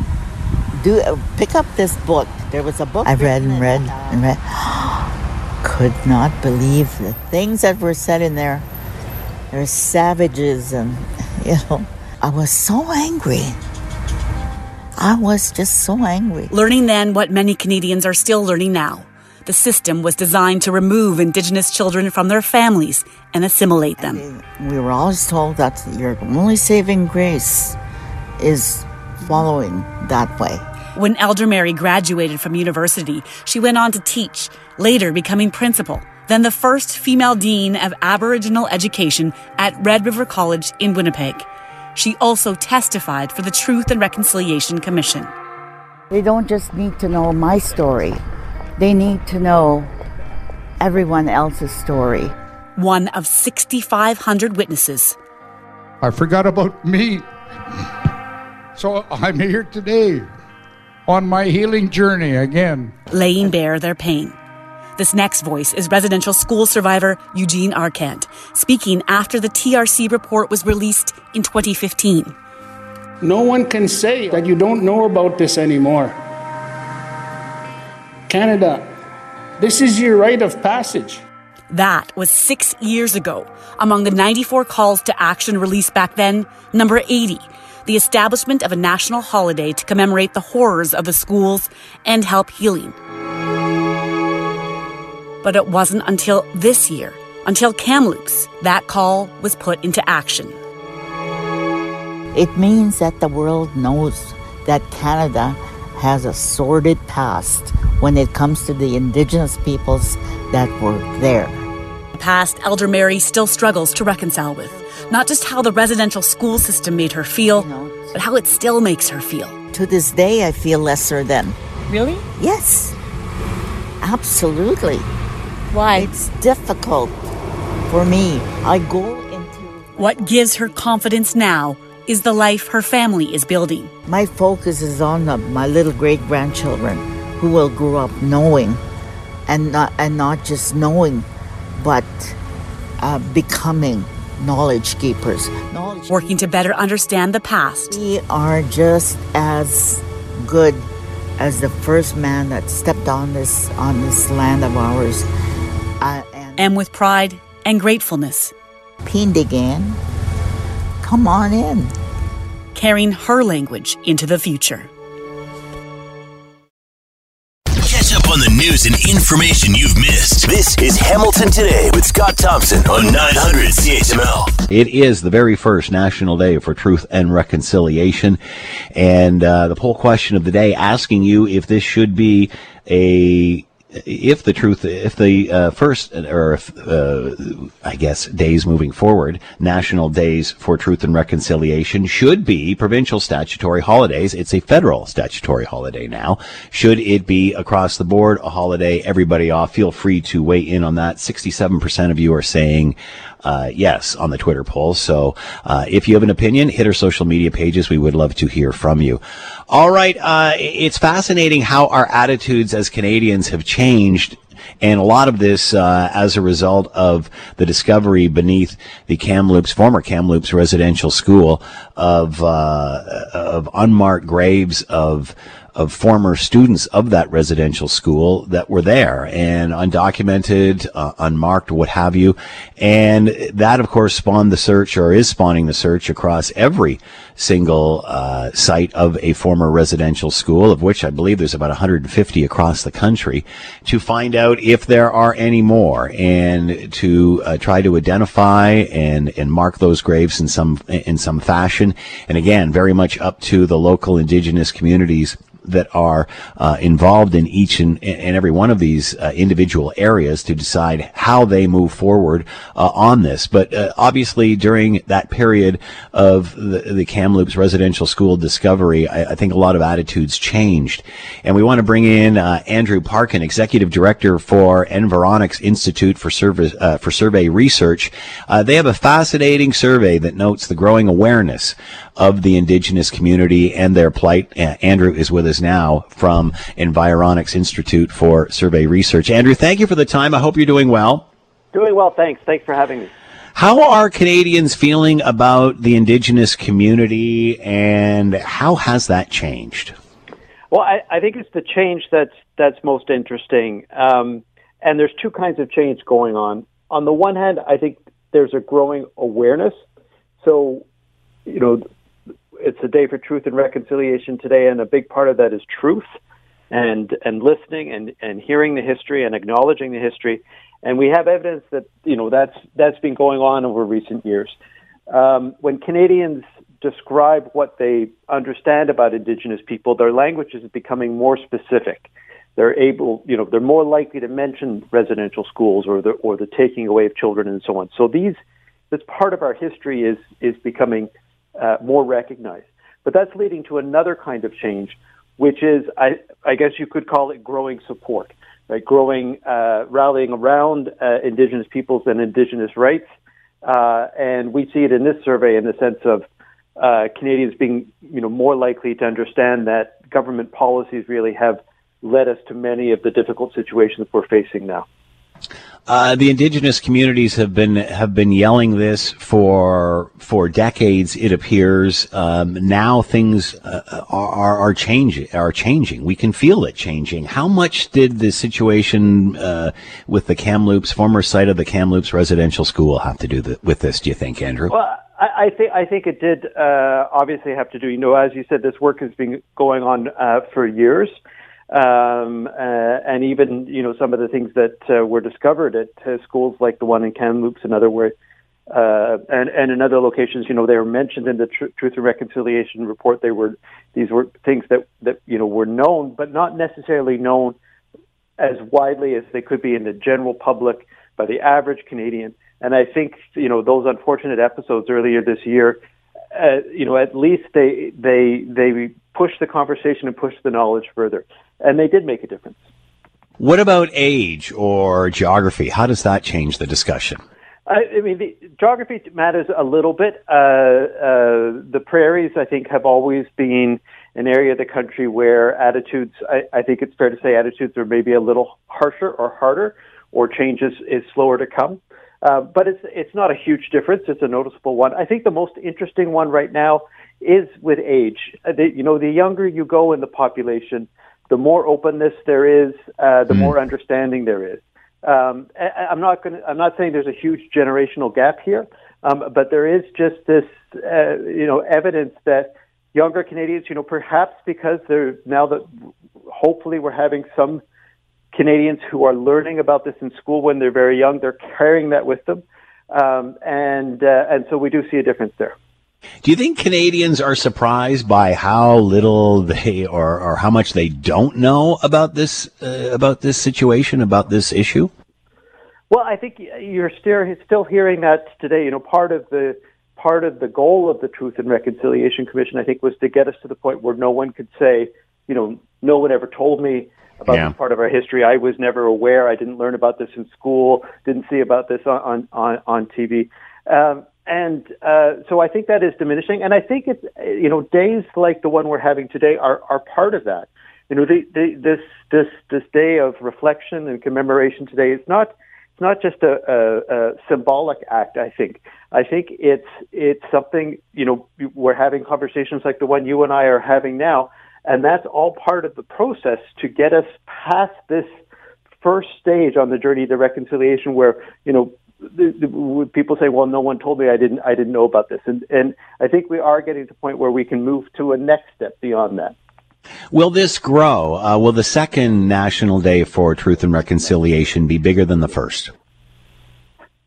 S7: "Do uh, pick up this book," there was a book I read and read and read. Could not believe the things that were said in there. There's savages, and you know, I was so angry. I was just so angry.
S8: Learning then what many Canadians are still learning now. The system was designed to remove Indigenous children from their families and assimilate them.
S7: We were always told that your only saving grace is following that way.
S8: When Elder Mary graduated from university, she went on to teach, later becoming principal, then the first female dean of Aboriginal education at Red River College in Winnipeg. She also testified for the Truth and Reconciliation Commission.
S7: They don't just need to know my story, they need to know everyone else's story.
S8: One of 6,500 witnesses.
S9: I forgot about me. So I'm here today on my healing journey again.
S8: laying bare their pain. This next voice is residential school survivor Eugene Arcand, speaking after the TRC report was released in 2015.
S10: No one can say that you don't know about this anymore. Canada, this is your rite of passage.
S8: That was six years ago. Among the 94 calls to action released back then, number 80, the establishment of a national holiday to commemorate the horrors of the schools and help healing. But it wasn't until this year, until Kamloops, that call was put into action.
S7: It means that the world knows that Canada has a sordid past when it comes to the Indigenous peoples that were there.
S8: past Elder Mary still struggles to reconcile with. Not just how the residential school system made her feel, but how it still makes her feel.
S7: To this day, I feel lesser than.
S8: Really?
S7: Yes, absolutely.
S8: Why?
S7: It's difficult for me. I go into
S8: What gives her confidence now is the life her family is building.
S7: My focus is on my little great grandchildren who will grow up knowing and not, and not just knowing, but uh, becoming knowledge keepers. Knowledge
S8: Working to better understand the past.
S7: We are just as good as the first man that stepped on this on this land of ours.
S8: And, and with pride and gratefulness.
S7: Pindigan, come on in.
S8: Carrying her language into the future.
S1: Catch up on the news and information you've missed. This is Hamilton Today with Scott Thompson on 900 CHML.
S3: It is the very first National Day for Truth and Reconciliation. And uh, the poll question of the day asking you if this should be a if the truth, if the uh, first, or if, uh, I guess, days moving forward, national days for truth and reconciliation should be provincial statutory holidays. It's a federal statutory holiday now. Should it be across the board a holiday, everybody off? Feel free to weigh in on that. 67% of you are saying uh, yes on the Twitter poll. So uh, if you have an opinion, hit our social media pages. We would love to hear from you. All right. Uh, it's fascinating how our attitudes as Canadians have changed and a lot of this uh, as a result of the discovery beneath the Kamloops, former Kamloops residential school, of uh, of unmarked graves of of former students of that residential school that were there and undocumented, uh, unmarked, what have you. And that, of course, spawned the search or is spawning the search across every single uh, site of a former residential school, of which I believe there's about 150 across the country, to find out if there are any more and to uh, try to identify and, and mark those graves in some in some fashion. And again, very much up to the local indigenous communities that are uh, involved in each and, and, every one of these uh, individual areas to decide how they move forward uh, on this. But uh, obviously, during that period of the, the Kamloops residential school discovery, I, I, think a lot of attitudes changed. And we want to bring in uh, Andrew Parkin, Executive Director for Environics Institute for, Survey, uh, for Survey Research. they have a fascinating survey that notes the growing awareness of the indigenous community and their plight. Andrew is with us now from Environics Institute for Survey Research. Andrew, thank you for the time. I hope you're doing well.
S11: Doing well, thanks. Thanks for having me.
S3: How are Canadians feeling about the Indigenous community, and how has that changed?
S11: Well, I, I think it's the change that's that's most interesting. Um, and there's two kinds of change going on. On the one hand, I think there's a growing awareness. So, you know, it's a day for truth and reconciliation today, and a big part of that is truth and and listening and and hearing the history and acknowledging the history. And we have evidence that you know that's that's been going on over recent years. Um, when Canadians describe what they understand about Indigenous people, their language is becoming more specific. They're able, you know, they're more likely to mention residential schools or the or the taking away of children and so on. So these, this part of our history is is becoming uh, more recognized. But that's leading to another kind of change, which is, I, I guess you could call it growing support, right? Growing, uh, rallying around uh, Indigenous peoples and Indigenous rights. Uh, and we see it in this survey in the sense of uh, Canadians being, you know, more likely to understand that government policies really have led us to many of the difficult situations we're facing now.
S3: Uh, the indigenous communities have been have been yelling this for for decades. It appears um, now things uh, are are changing. Are changing. We can feel it changing. How much did the situation uh, with the Kamloops, former site of the Kamloops residential school, have to do with this? Do you think, Andrew?
S11: Well, I, I think I think it did uh, obviously have to do. You know, as you said, this work has been going on uh, for years um, uh, and even you know some of the things that uh, were discovered at uh, schools like the one in Kamloops and other uh, and and in other locations, you know, they were mentioned in the tr- Truth and Reconciliation report. They were these were things that that you know were known, but not necessarily known as widely as they could be in the general public by the average Canadian. And I think you know those unfortunate episodes earlier this year, uh, you know, at least they they they push the conversation and push the knowledge further and they did make a difference.
S3: What about age or geography? How does that change the discussion?
S11: I, I mean, the geography matters a little bit. Uh, uh, the prairies, I think, have always been an area of the country where attitudes, I, I think it's fair to say, attitudes are maybe a little harsher or harder, or change is, is slower to come. Uh, but it's it's not a huge difference. It's a noticeable one. I think the most interesting one right now is with age. Uh, the, you know, the younger you go in the population, the more openness there is, uh, the mm. more understanding there is. Um, I, I'm not going. I'm not saying there's a huge generational gap here, um, but there is just this, uh, you know, evidence that younger Canadians, you know, perhaps because they're now that hopefully we're having some Canadians who are learning about this in school when they're very young, they're carrying that with them, um, and uh, and so we do see a difference there.
S3: Do you think Canadians are surprised by how little they or, or how much they don't know about this uh, about this situation about this issue?
S11: Well, I think you're still still hearing that today. You know, part of the part of the goal of the Truth and Reconciliation Commission, I think, was to get us to the point where no one could say, you know, no one ever told me about yeah. this part of our history. I was never aware. I didn't learn about this in school. Didn't see about this on on on TV. Um, and uh, so I think that is diminishing. And I think it's you know days like the one we're having today are are part of that. You know, the, the, this this this day of reflection and commemoration today is not it's not just a, a, a symbolic act. I think I think it's it's something you know we're having conversations like the one you and I are having now, and that's all part of the process to get us past this first stage on the journey to reconciliation, where you know the, the, people say, "Well, no one told me. I didn't. I didn't know about this." And and I think we are getting to the point where we can move to a next step beyond that.
S3: Will this grow? Uh, will the second National Day for Truth and Reconciliation be bigger than the first?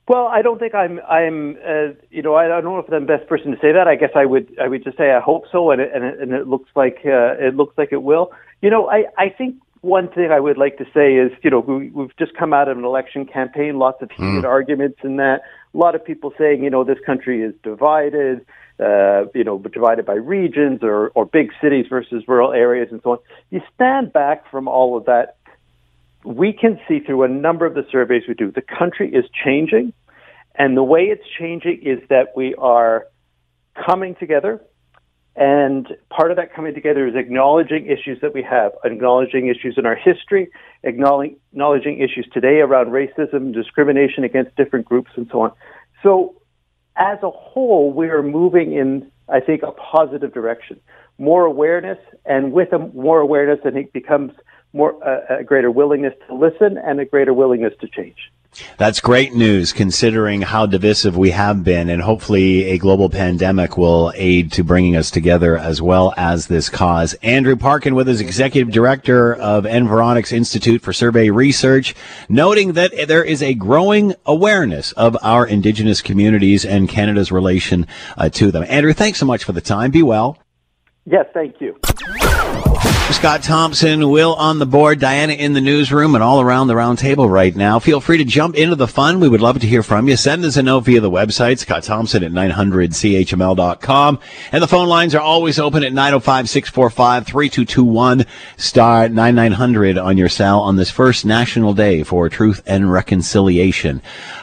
S11: Well, I don't think I'm. I'm. Uh, you know, I don't know if I'm the best person to say that. I guess I would. I would just say I hope so, and it, and it, and it looks like uh, it looks like it will. You know, I I think one thing I would like to say is, you know, we, we've just come out of an election campaign, lots of heated mm. arguments in that. A lot of people saying, you know, this country is divided, uh, you know, divided by regions or, or big cities versus rural areas and so on. You stand back from all of that we can see through a number of the surveys we do, the country is changing. And the way it's changing is that we are coming together. And part of that coming together is acknowledging issues that we have, acknowledging issues in our history, acknowledging issues today around racism, discrimination against different groups, and so on. So, as a whole, we are moving in, I think, a positive direction. More awareness, and with a more awareness, I think becomes more uh, a greater willingness to listen and a greater willingness to change.
S3: That's great news considering how divisive we have been and hopefully a global pandemic will aid to bringing us together as well as this cause. Andrew Parkin with his executive director of Environics Institute for Survey Research, noting that there is a growing awareness of our indigenous communities and Canada's relation uh, to them. Andrew, thanks so much for the time. Be well.
S11: Yes, thank you.
S3: Scott Thompson, Will on the board, Diana in the newsroom, and all around the round table right now. Feel free to jump into the fun. We would love to hear from you. Send us a note via the website, Scott Thompson at 900CHML.com. And the phone lines are always open at 905-645-3221, star 9900 on your cell on this first National Day for Truth and Reconciliation.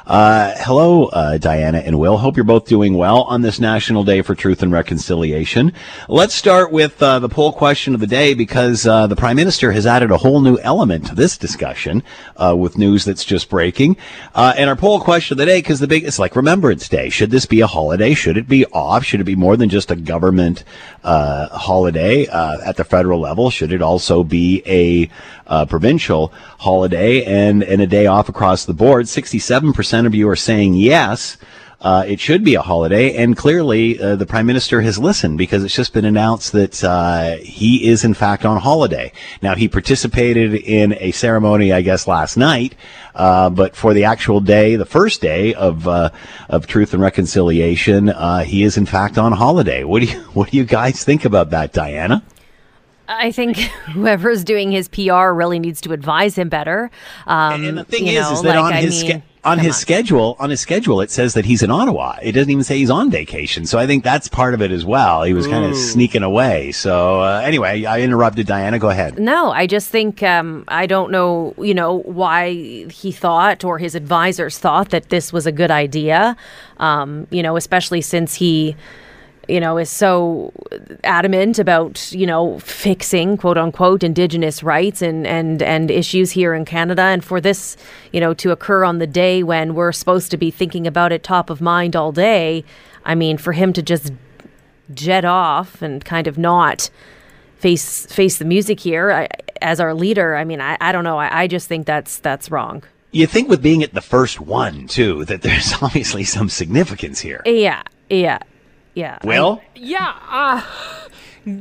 S3: Uh, hello, uh, Diana and Will. Hope you're both doing well on this National Day for Truth and Reconciliation. Let's start with uh, the poll question of the day because uh, the Prime Minister has added a whole new element to this discussion uh, with news that's just breaking. Uh, and our poll question of the day, because the big, it's like Remembrance Day. Should this be a holiday? Should it be off? Should it be more than just a government holiday at the federal level? Should it also be a provincial holiday and, and a day off across the board? 67% percent of you are saying yes. Uh, it should be a holiday, and clearly uh, the prime minister has listened because it's just been announced that uh, he is in fact on holiday. Now he participated in a ceremony, I guess, last night, uh, but for the actual day, the first day of uh, of Truth and Reconciliation, uh, he is in fact on holiday. What do you what do you guys think about that, Diana?
S12: I think whoever's doing his PR really needs to advise him better.
S3: Um, and the thing is, know, is that like, on I his mean, on
S12: Come
S3: his schedule, on his schedule, it says that he's in Ottawa. It doesn't even say he's on vacation. So I think that's part of it as well. He was kind of sneaking away. So uh, anyway, I interrupted Diana. Go ahead.
S12: No, I just think um, I don't know, you know, why he thought or his advisors thought that this was a good idea. Um, you know, especially since he, you know, is so adamant about you know fixing quote unquote indigenous rights and and and issues here in Canada, and for this, you know, to occur on the day when we're supposed to be thinking about it top of mind all day. I mean, for him to just jet off and kind of not face face the music here I, as our leader. I mean, I, I don't know. I, I just think that's that's wrong.
S3: You think with being at the first one too that there's obviously some significance here.
S12: Yeah, yeah, yeah.
S3: Will?
S13: Yeah, uh,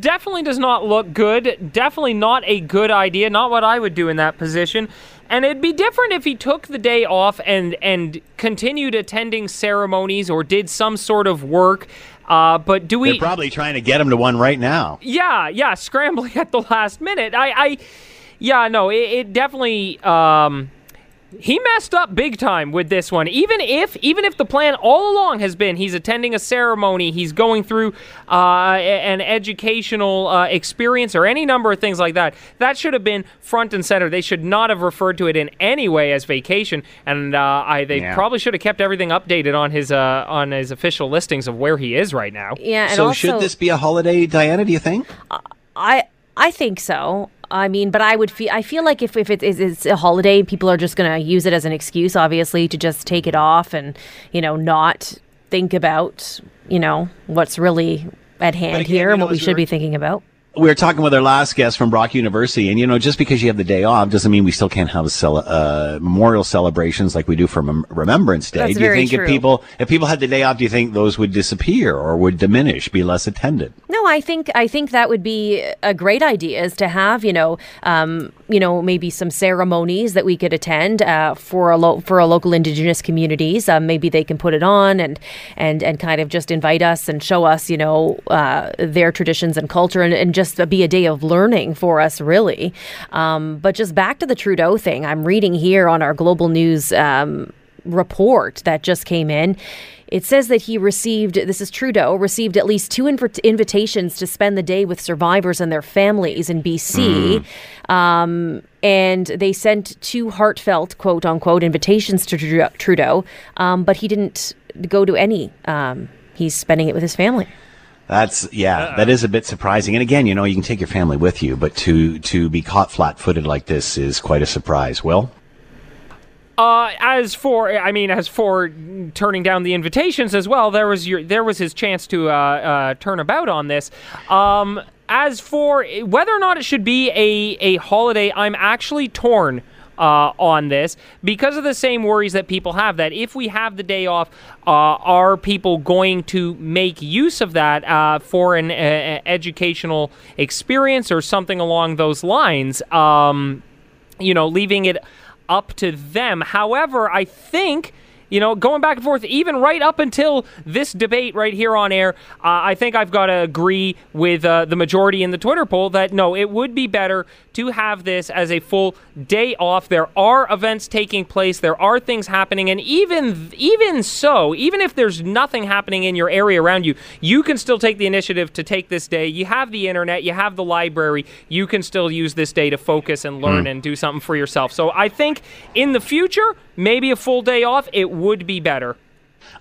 S13: definitely does not look good. Definitely not a good idea. Not what I would do in that position. And it'd be different if he took the day off and and continued attending ceremonies or did some sort of work. Uh, but do we?
S3: They're probably trying to get him to one right now.
S13: Yeah, yeah, scrambling at the last minute. I, I yeah, no, it, it definitely. Um, he messed up big time with this one. Even if, even if the plan all along has been he's attending a ceremony, he's going through uh, an educational uh, experience, or any number of things like that, that should have been front and center. They should not have referred to it in any way as vacation, and uh, I, they
S3: Yeah.
S13: probably should have kept everything updated on his uh, on his official listings of where he is right now.
S12: Yeah, and
S3: so
S12: also,
S3: should this be a holiday, Diana? Do you think?
S12: I I think so. I mean, but I would feel I feel like if if it is it's a holiday, people are just going to use it as an excuse, obviously, to just take it off and you know not think about you know what's really at hand
S3: again,
S12: here
S3: you
S12: and
S3: know,
S12: what we should
S3: were-
S12: be thinking about.
S3: We were talking with our last guest from Brock University, and you know, just because you have the day off doesn't mean we still can't have a cele- uh, memorial celebrations like we do for Mem- Remembrance Day.
S12: That's
S3: do you think
S12: true.
S3: if people if people had the day off, do you think those would disappear or would diminish, be less attended?
S12: No, I think I think that would be a great idea is to have you know um, you know maybe some ceremonies that we could attend uh, for a lo- for a local Indigenous communities. Um, maybe they can put it on and and and kind of just invite us and show us you know uh, their traditions and culture and, and just be a day of learning for us really. Um, but just back to the Trudeau thing, I'm reading here on our global news. Um, report that just came in. It says that he received, this is Trudeau, received at least two inv- invitations to spend the day with survivors and their families in BC. Um, and they sent two heartfelt, quote unquote, invitations to Trudeau, um, but he didn't go to any. Um, he's spending it with his family.
S3: That's yeah, that is a bit surprising. And again, you know, you can take your family with you, but to to be caught flat-footed like this is quite a surprise. Will?
S13: Uh, as for, I mean, as for turning down the invitations as well, there was your, there was his chance to uh, uh, turn about on this. Um, as for whether or not it should be a a holiday, I'm actually torn. Uh, on this because of the same worries that people have that if we have the day off uh, are people going to make use of that uh, for an uh, educational experience or something along those lines um, you know, leaving it up to them. However, I think. You know, going back and forth, even right up until this debate right here on air, uh, I think I've got to agree with uh, the majority in the Twitter poll that no, it would be better to have this as a full day off. There are events taking place, there are things happening, and even even so, even if there's nothing happening in your area around you, you can still take the initiative to take this day. You have the internet, you have the library, you can still use this day to focus and learn
S3: Hmm.
S13: and do something for yourself. So I think in the future, maybe a full day off, it would be better.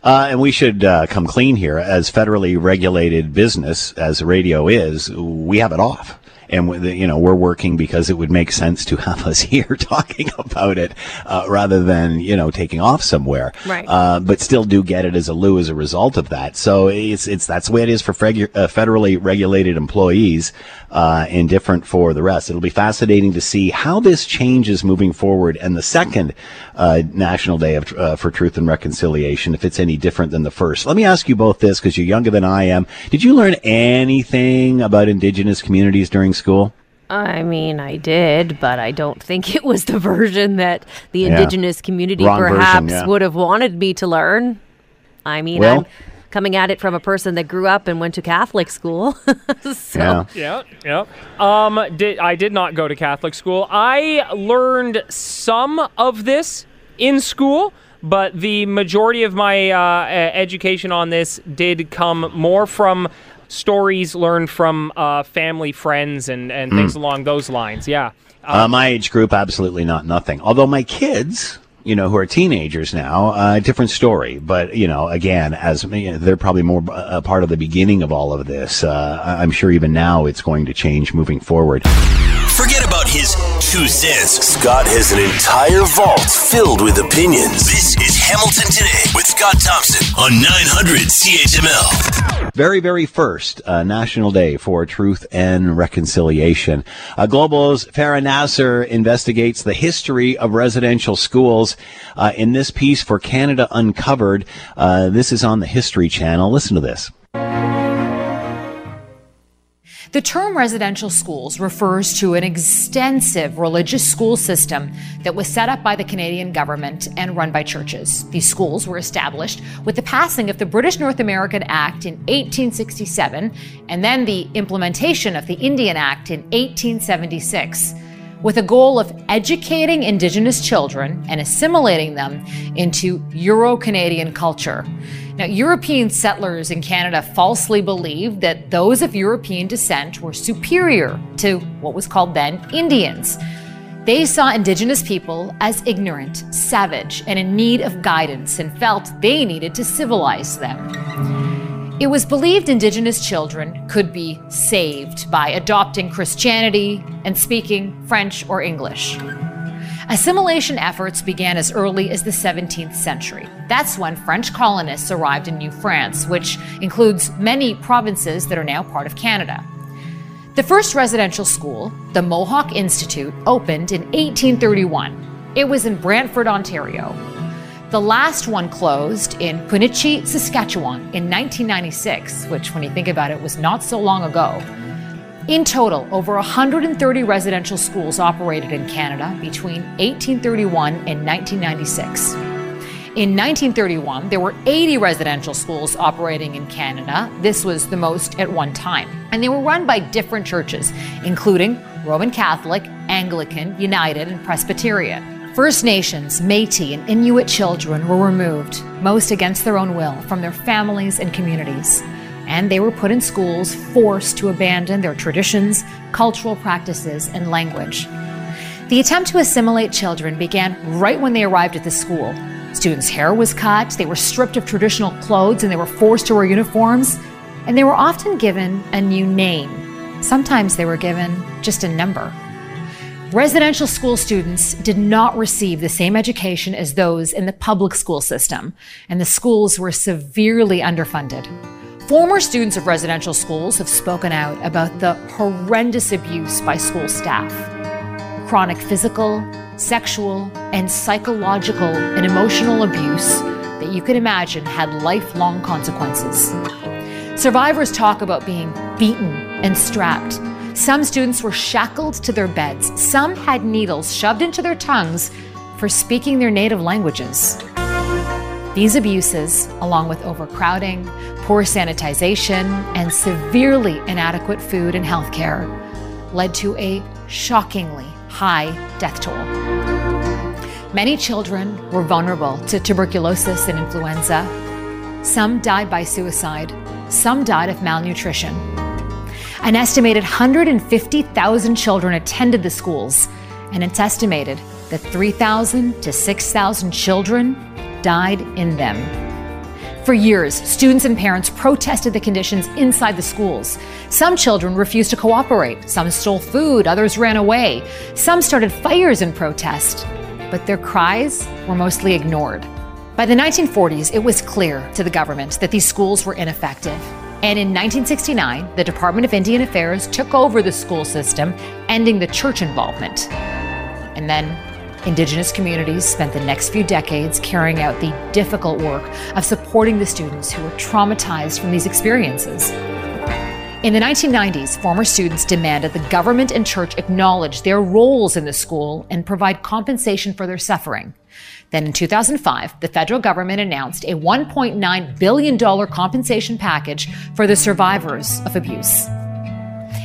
S3: Uh, and we should uh, come clean here. As federally regulated business, as radio is, we have it off. And with the- you know we're working because it would make sense to have us here talking about it uh, rather than you know taking off somewhere.
S12: Right.
S3: Uh, but still do get it as a lieu as a result of that. So it's it's that's the way it is for fregu- uh, federally regulated employees, uh, and different for the rest. It'll be fascinating to see how this changes moving forward. And the second uh, National Day of uh, for Truth and Reconciliation, if it's any different than the first. Let me ask you both this because you're younger than I am. Did you learn anything about Indigenous communities during school?
S12: I mean, I did, but I don't think it was the version that the
S3: Yeah.
S12: Indigenous community
S3: Wrong version,
S12: perhaps
S3: yeah.
S12: would have wanted me to learn. I mean,
S3: Well-
S12: I'm coming at it from a person that grew up and went to Catholic school. so,
S3: Yeah.
S13: Yeah, yeah. Um, did I did not go to Catholic school. I learned some of this in school, but the majority of my uh, education on this did come more from stories learned from uh, family, friends, and, and things
S3: Mm.
S13: along those lines. Yeah.
S3: Uh, my age group, absolutely not nothing. Although my kids, you know, who are teenagers now, uh, different story. But you know, again, as you know, they're probably more a part of the beginning of all of this. Uh, I- I'm sure even now it's going to change moving forward.
S1: Forget about his two cents. Scott has an entire vault filled with opinions. This is Hamilton Today with Scott Thompson on 900 CHML.
S3: Very, very first uh, National Day for Truth and Reconciliation. Uh, Global's Farah Nasser investigates the history of residential schools uh, in this piece for Canada Uncovered. Uh, this is on the History Channel. Listen to this.
S14: The term residential schools refers to an extensive religious school system that was set up by the Canadian government and run by churches. These schools were established with the passing of the British North American Act in 1867 and then the implementation of the Indian Act in 1876 with a goal of educating Indigenous children and assimilating them into Euro Canadian culture. Now, European settlers in Canada falsely believed that those of European descent were superior to what was called then Indians. They saw Indigenous people as ignorant, savage, and in need of guidance and felt they needed to civilize them. It was believed Indigenous children could be saved by adopting Christianity and speaking French or English. Assimilation efforts began as early as the 17th century. That's when French colonists arrived in New France, which includes many provinces that are now part of Canada. The first residential school, the Mohawk Institute, opened in 1831. It was in Brantford, Ontario. The last one closed in Punnichy, Saskatchewan in 1996, which, when you think about it, was not so long ago. In total, over 130 residential schools operated in Canada between 1831 and 1996. In 1931, there were 80 residential schools operating in Canada. This was the most at one time. And they were run by different churches, including Roman Catholic, Anglican, United, and Presbyterian. First Nations, Metis, and Inuit children were removed, most against their own will, from their families and communities. And they were put in schools forced to abandon their traditions, cultural practices, and language. The attempt to assimilate children began right when they arrived at the school. Students' hair was cut, they were stripped of traditional clothes, and they were forced to wear uniforms. And they were often given a new name. Sometimes they were given just a number. Residential school students did not receive the same education as those in the public school system, and the schools were severely underfunded. Former students of residential schools have spoken out about the horrendous abuse by school staff. Chronic physical, sexual, and psychological and emotional abuse that you can imagine had lifelong consequences. Survivors talk about being beaten and strapped. Some students were shackled to their beds. Some had needles shoved into their tongues for speaking their native languages. These abuses, along with overcrowding, poor sanitization, and severely inadequate food and health care, led to a shockingly high death toll. Many children were vulnerable to tuberculosis and influenza. Some died by suicide. Some died of malnutrition. An estimated 150,000 children attended the schools, and it's estimated that 3,000 to 6,000 children died in them. For years, students and parents protested the conditions inside the schools. Some children refused to cooperate, some stole food, others ran away, some started fires in protest, but their cries were mostly ignored. By the 1940s, it was clear to the government that these schools were ineffective. And in 1969, the Department of Indian Affairs took over the school system, ending the church involvement. And then Indigenous communities spent the next few decades carrying out the difficult work of supporting the students who were traumatized from these experiences. In the 1990s, former students demanded the government and church acknowledge their roles in the school and provide compensation for their suffering. Then in 2005, the federal government announced a $1.9 billion compensation package for the survivors of abuse.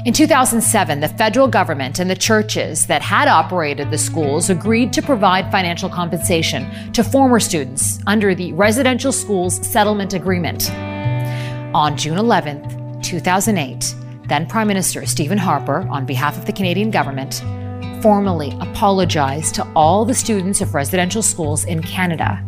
S14: In 2007, the federal government and the churches that had operated the schools agreed to provide financial compensation to former students under the Residential Schools Settlement Agreement. On June 11, 2008, then Prime Minister Stephen Harper, on behalf of the Canadian government, formally apologized to all the students of residential schools in Canada.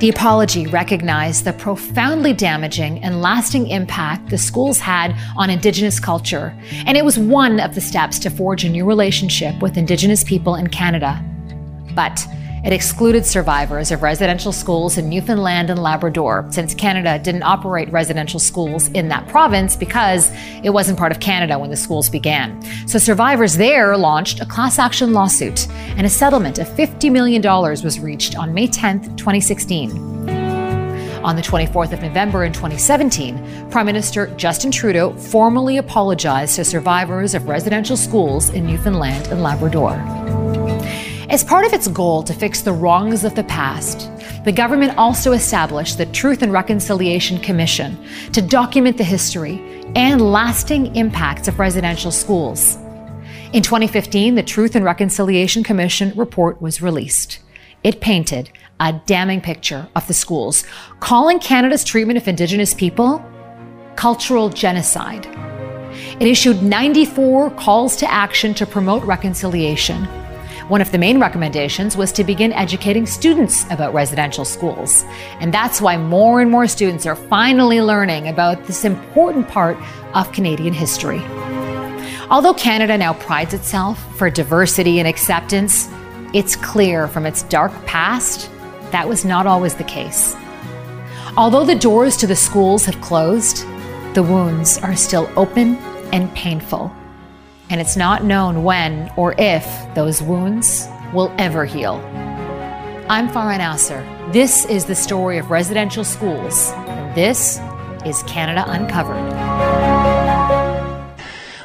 S14: The apology recognized the profoundly damaging and lasting impact the schools had on Indigenous culture, and it was one of the steps to forge a new relationship with Indigenous people in Canada. But it excluded survivors of residential schools in Newfoundland and Labrador, since Canada didn't operate residential schools in that province because it wasn't part of Canada when the schools began. So survivors there launched a class action lawsuit, and a settlement of $50 million was reached on May 10, 2016. On the 24th of November in 2017, Prime Minister Justin Trudeau formally apologized to survivors of residential schools in Newfoundland and Labrador. As part of its goal to fix the wrongs of the past, the government also established the Truth and Reconciliation Commission to document the history and lasting impacts of residential schools. In 2015, the Truth and Reconciliation Commission report was released. It painted a damning picture of the schools, calling Canada's treatment of Indigenous people cultural genocide. It issued 94 calls to action to promote reconciliation one of the main recommendations was to begin educating students about residential schools. And that's why more and more students are finally learning about this important part of Canadian history. Although Canada now prides itself for diversity and acceptance, it's clear from its dark past that was not always the case. Although the doors to the schools have closed, the wounds are still open and painful and it's not known when or if those wounds will ever heal. I'm Farah Nasser. This is the story of residential schools, and this is Canada Uncovered.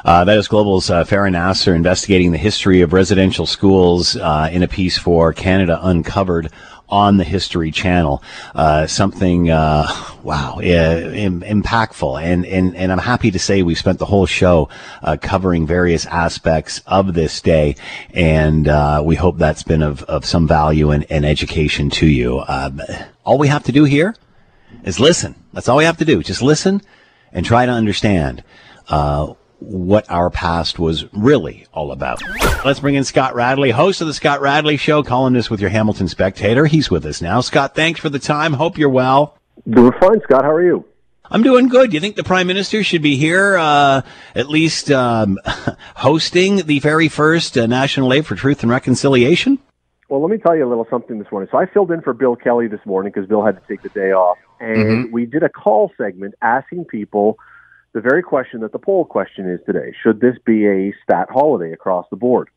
S3: Uh, that is Global's uh, Farah Nasser investigating the history of residential schools uh, in a piece for Canada Uncovered on the History Channel. Uh, something, uh, wow, Im- impactful. And, and, and I'm happy to say we spent the whole show uh, covering various aspects of this day. And uh, we hope that's been of, of some value and, and education to you. Um, all we have to do here is listen. That's all we have to do. Just listen and try to understand uh, what our past was really all about. Let's bring in Scott Radley, host of the Scott Radley Show, columnist with your Hamilton Spectator. He's with us now. Scott, thanks for the time. Hope you're well.
S15: Doing fine, Scott. How are you?
S3: I'm doing good. Do you think the Prime Minister should be here, uh, at least um, hosting the very first uh, National Day for Truth and Reconciliation?
S15: Well, let me tell you a little something this morning. So I filled in for Bill Kelly this morning because Bill had to take the day off. And mm-hmm. we did a call segment asking people – the very question that the poll question is today. Should this be a stat holiday across the board?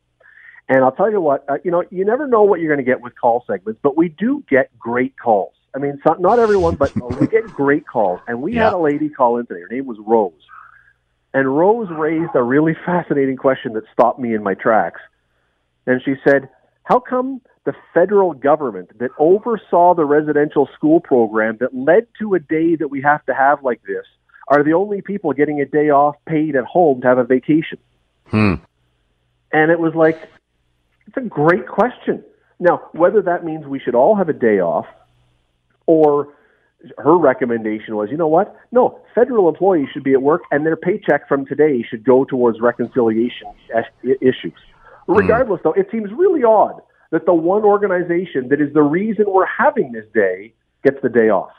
S15: And I'll tell you what, uh, you know, you never know what you're going to get with call segments, but we do get great calls. I mean, so, not everyone, but we get great calls. And we yeah. had a lady call in today. Her name was Rose. And Rose raised a really fascinating question that stopped me in my tracks. And she said, How come the federal government that oversaw the residential school program that led to a day that we have to have like this are the only people getting a day off paid at home to have a vacation.
S3: Hmm.
S15: And it was like, it's a great question. Now, whether that means we should all have a day off or her recommendation was, you know what? No, federal employees should be at work and their paycheck from today should go towards reconciliation issues. Regardless, though, it seems really odd that the one organization that is the reason we're having this day gets the day off.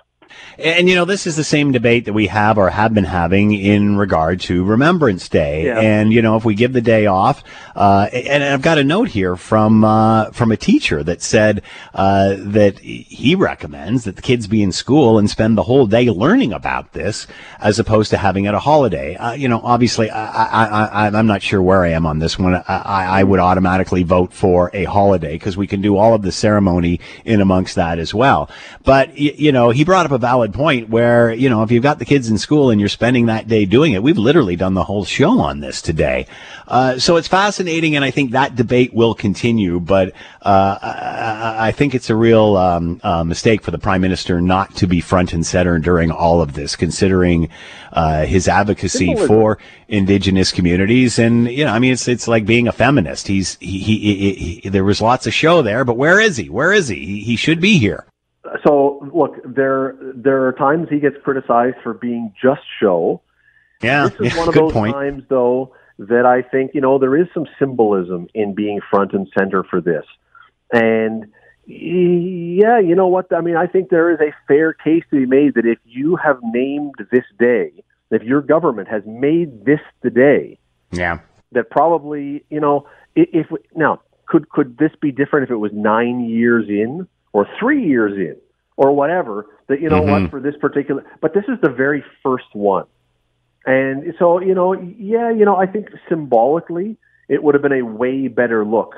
S3: And you know, this is the same debate that we have or have been having in regard to Remembrance Day. Yeah. And you know, if we give the day off, uh, and I've got a note here from uh, from a teacher that said uh, that he recommends that the kids be in school and spend the whole day learning about this, as opposed to having it a holiday. Uh, you know, obviously, I, I, am not sure where I am on this one. I, I would automatically vote for a holiday because we can do all of the ceremony in amongst that as well. But you know, he brought up a a valid point where, you know, if you've got the kids in school and you're spending that day doing it, we've literally done the whole show on this today. Uh, so it's fascinating, and I think that debate will continue. But uh, I, I, think it's a real um, uh, mistake for the prime minister not to be front and center during all of this, considering uh, his advocacy for indigenous communities. And you know, I mean, it's it's like being a feminist. He's he, he, he, he there was lots of show there, but where is he? Where is he? He, he should be here.
S15: So look, there there are times he gets criticized for being just show.
S3: Yeah,
S15: this is
S3: yeah,
S15: one of those
S3: point.
S15: times though that I think, you know, there is some symbolism in being front and center for this. And yeah, you know what? I mean, I think there is a fair case to be made that if you have named this day, if your government has made this the day,
S3: yeah,
S15: that probably, you know, if, if now could could this be different if it was nine years in or three years in or whatever? That you know mm-hmm. what for this particular, but this is the very first one. And so, you know, yeah, you know, I think symbolically it would have been a way better look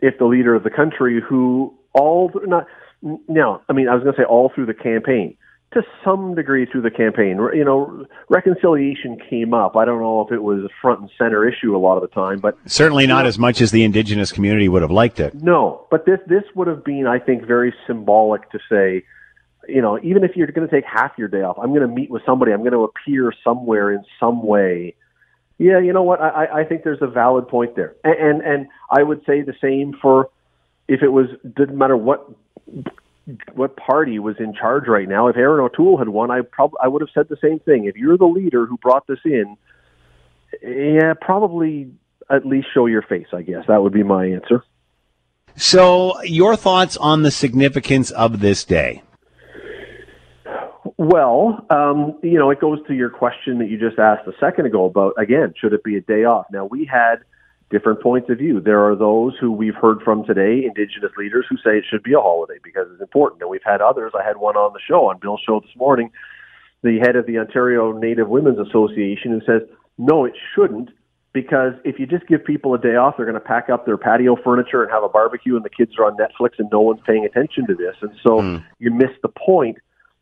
S15: if the leader of the country, who all not now, I mean, I was going to say all through the campaign, to some degree through the campaign, you know, reconciliation came up. I don't know if it was a front and center issue a lot of the time, but
S3: certainly not know, as much as the indigenous community would have liked it.
S15: No, but this this would have been, I think, very symbolic to say you know, even if you're going to take half your day off, I'm going to meet with somebody. I'm going to appear somewhere in some way. Yeah, you know what? I, I think there's a valid point there, and, and and I would say the same for if it was didn't matter what what party was in charge right now. If Erin O'Toole had won, I probably I would have said the same thing. If you're the leader who brought this in, yeah, probably at least show your face. I guess that would be my answer.
S3: So, your thoughts on the significance of this day?
S15: Well, um, you know, it goes to your question that you just asked a second ago about, again, should it be a day off? Now, we had different points of view. There are those who we've heard from today, Indigenous leaders, who say it should be a holiday because it's important. And we've had others. I had one on the show, on Bill's show this morning, the head of the Ontario Native Women's Association, who says, no, it shouldn't because if you just give people a day off, they're going to pack up their patio furniture and have a barbecue, and the kids are on Netflix, and no one's paying attention to this. And so mm. you miss the point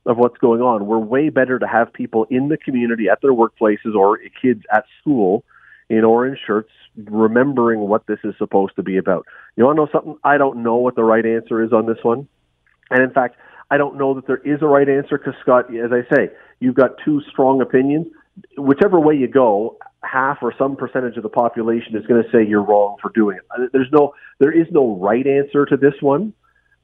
S15: of what's going on. We're way better to have people in the community at their workplaces or kids at school in orange shirts remembering what this is supposed to be about. You want to know something? I don't know what the right answer is on this one. And in fact, I don't know that there is a right answer because, Scott, as I say, you've got two strong opinions. Whichever way you go, half or some percentage of the population is going to say you're wrong for doing it. There's no, there is no right answer to this one.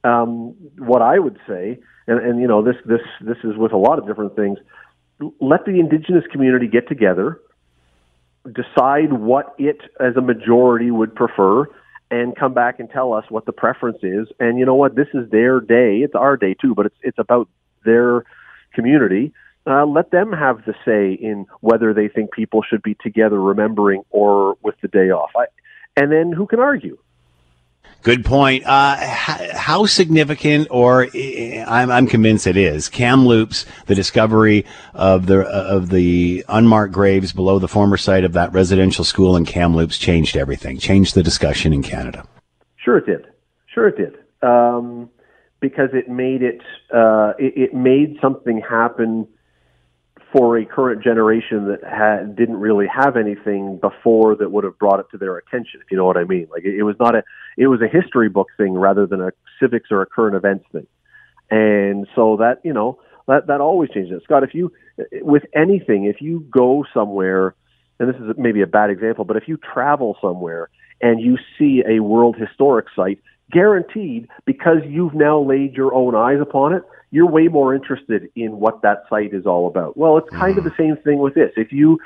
S15: Um, what I would say and, and you know this this this is with a lot of different things. Let the indigenous community get together, decide what it as a majority would prefer, and come back and tell us what the preference is. And you know what? This is their day. It's our day too, but it's it's about their community. Uh, let them have the say in whether they think people should be together remembering or with the day off. I, and then who can argue?
S3: Good point. Uh, how significant, or I'm, I'm, convinced it is, Kamloops, the discovery of the of the unmarked graves below the former site of that residential school in Kamloops changed everything, changed the discussion in Canada.
S15: Sure, it did. Sure, it did. Um, because it made it, uh, it, it made something happen for a current generation that had, didn't really have anything before that would have brought it to their attention, if you know what I mean. Like it, it was not a, it was a history book thing rather than a civics or a current events thing. And so that, you know, that, that always changes it. Scott, if you, with anything, if you go somewhere, and this is maybe a bad example, but if you travel somewhere and you see a world historic site, guaranteed because you've now laid your own eyes upon it, you're way more interested in what that site is all about. Well, it's kind mm. of the same thing with this. If you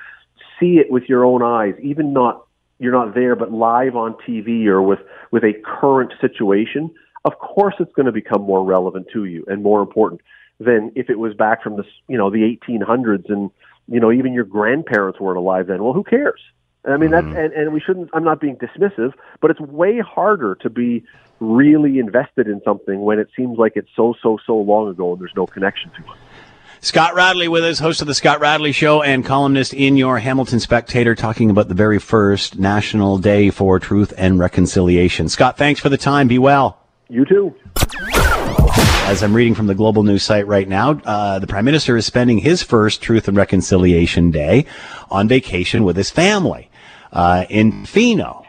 S15: see it with your own eyes, even not you're not there, but live on TV or with with a current situation, of course it's going to become more relevant to you and more important than if it was back from the you know the 1800s and you know even your grandparents weren't alive then. Well, who cares? I mean, that's, mm-hmm. and, and we shouldn't, I'm not being dismissive, but it's way harder to be really invested in something when it seems like it's so, so, so long ago and there's no connection to it.
S3: Scott Radley with us, host of the Scott Radley Show and columnist in your Hamilton Spectator, talking about the very first National Day for Truth and Reconciliation. Scott, thanks for the time. Be well.
S15: You too.
S3: as I'm reading from the Global News site right now, uh, the Prime Minister is spending his first Truth and Reconciliation Day on vacation with his family uh, in Fino.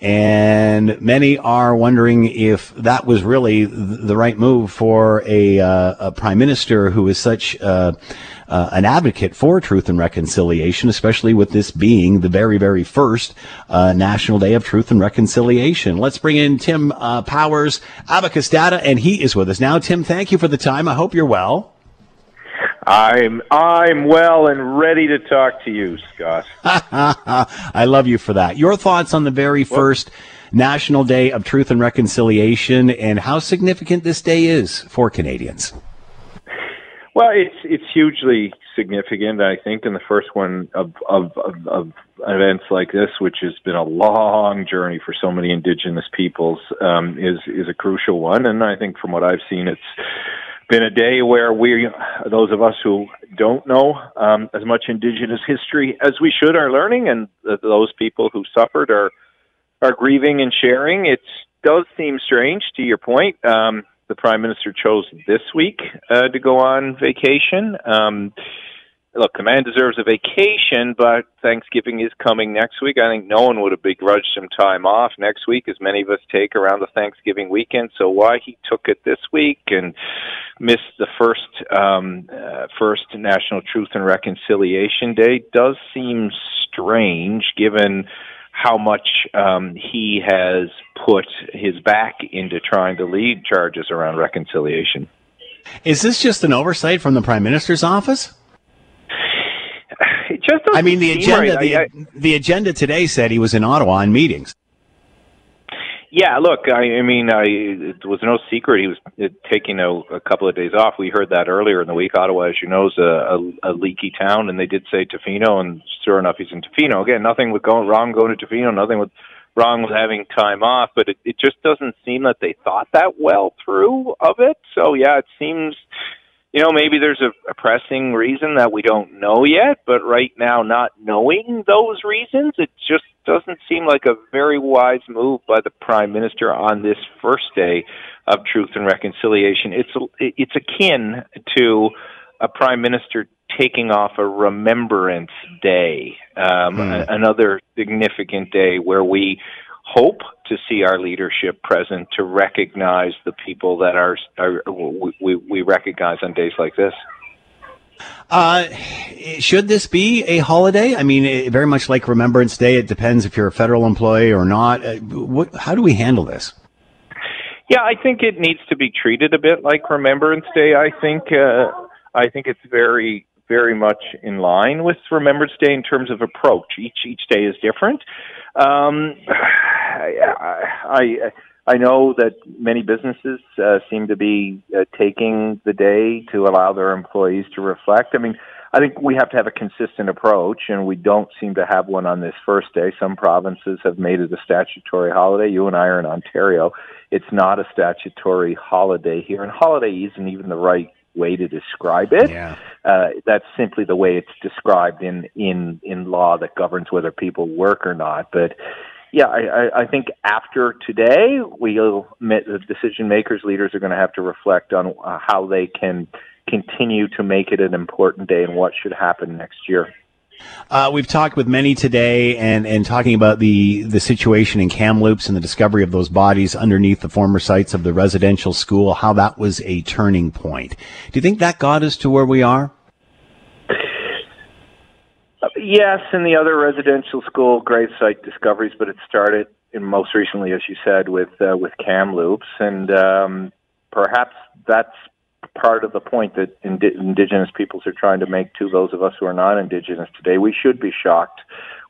S3: And many are wondering if that was really the right move for a, uh, a prime minister who is such uh, uh, an advocate for truth and reconciliation, especially with this being the very, very first uh, National Day of Truth and Reconciliation. Let's bring in Tim uh, Powers, Abacus Data, and he is with us now. Tim, thank you for the time. I hope you're well.
S16: I'm I'm well and ready to talk to you, Scott.
S3: I love you for that. Your thoughts on the very first National Day of Truth and Reconciliation and how significant this day is for Canadians.
S16: Well, it's it's hugely significant, I think, in the first one of, of, of, of events like this, which has been a long journey for so many Indigenous peoples, um, is is a crucial one. And I think, from what I've seen, it's been a day where we, those of us who don't know um, as much Indigenous history as we should, are learning, and those people who suffered are are grieving and sharing. It does seem strange, to your point. Um, the prime minister chose this week uh, to go on vacation. Um, look, man deserves a vacation, but Thanksgiving is coming next week. I think no one would have begrudged some time off next week, as many of us take around the Thanksgiving weekend. So why he took it this week and missed the first um, uh, first National Truth and Reconciliation Day does seem strange, given how much um, he has put his back into trying to lead charges around reconciliation.
S3: Is this just an oversight from the Prime Minister's office?
S16: It just
S3: I mean, the agenda
S16: right.
S3: the,
S16: I, I,
S3: the agenda today said he was in Ottawa on meetings.
S16: Yeah, look, I, I mean, I, it was no secret he was uh, taking a, a couple of days off. We heard that earlier in the week. Ottawa, as you know, is a, a, a leaky town, and they did say Tofino, and sure enough, he's in Tofino. Again, nothing with going wrong going to Tofino, nothing with wrong with having time off, but it, it just doesn't seem that they thought that well through of it. So yeah, it seems you know, maybe there's a, a pressing reason that we don't know yet, but right now, not knowing those reasons, it just doesn't seem like a very wise move by the prime minister on this first day of truth and reconciliation. It's it's akin to a prime minister taking off a remembrance day, um,
S3: Hmm.
S16: another significant day where we hope to see our leadership present to recognize the people that are, are we, we recognize on days like this.
S3: Uh, should this be a holiday? I mean, it, very much like Remembrance Day, it depends if you're a federal employee or not. Uh, what, how do we handle this?
S16: Yeah, I think it needs to be treated a bit like Remembrance Day. I think uh, I think it's very very much in line with Remembrance Day in terms of approach. Each each day is different. Um, I, I I know that many businesses uh, seem to be uh, taking the day to allow their employees to reflect. I mean, I think we have to have a consistent approach, and we don't seem to have one on this first day. Some provinces have made it a statutory holiday. You and I are in Ontario. It's not a statutory holiday here, and holiday isn't even the right way to describe it.
S3: Yeah.
S16: Uh, that's simply the way it's described in, in, in law that governs whether people work or not. But yeah, I, I, I think after today, we'll the decision makers, leaders are going to have to reflect on uh, how they can continue to make it an important day and what should happen next year.
S3: Uh, we've talked with many today and, and talking about the, the situation in Kamloops and the discovery of those bodies underneath the former sites of the residential school, how that was a turning point. Do you think that got us to where we are?
S16: Yes, in the other residential school grave site discoveries, but it started most recently, as you said, with uh, with Kamloops, and um, perhaps that's part of the point that indi- Indigenous peoples are trying to make to those of us who are not Indigenous today. We should be shocked.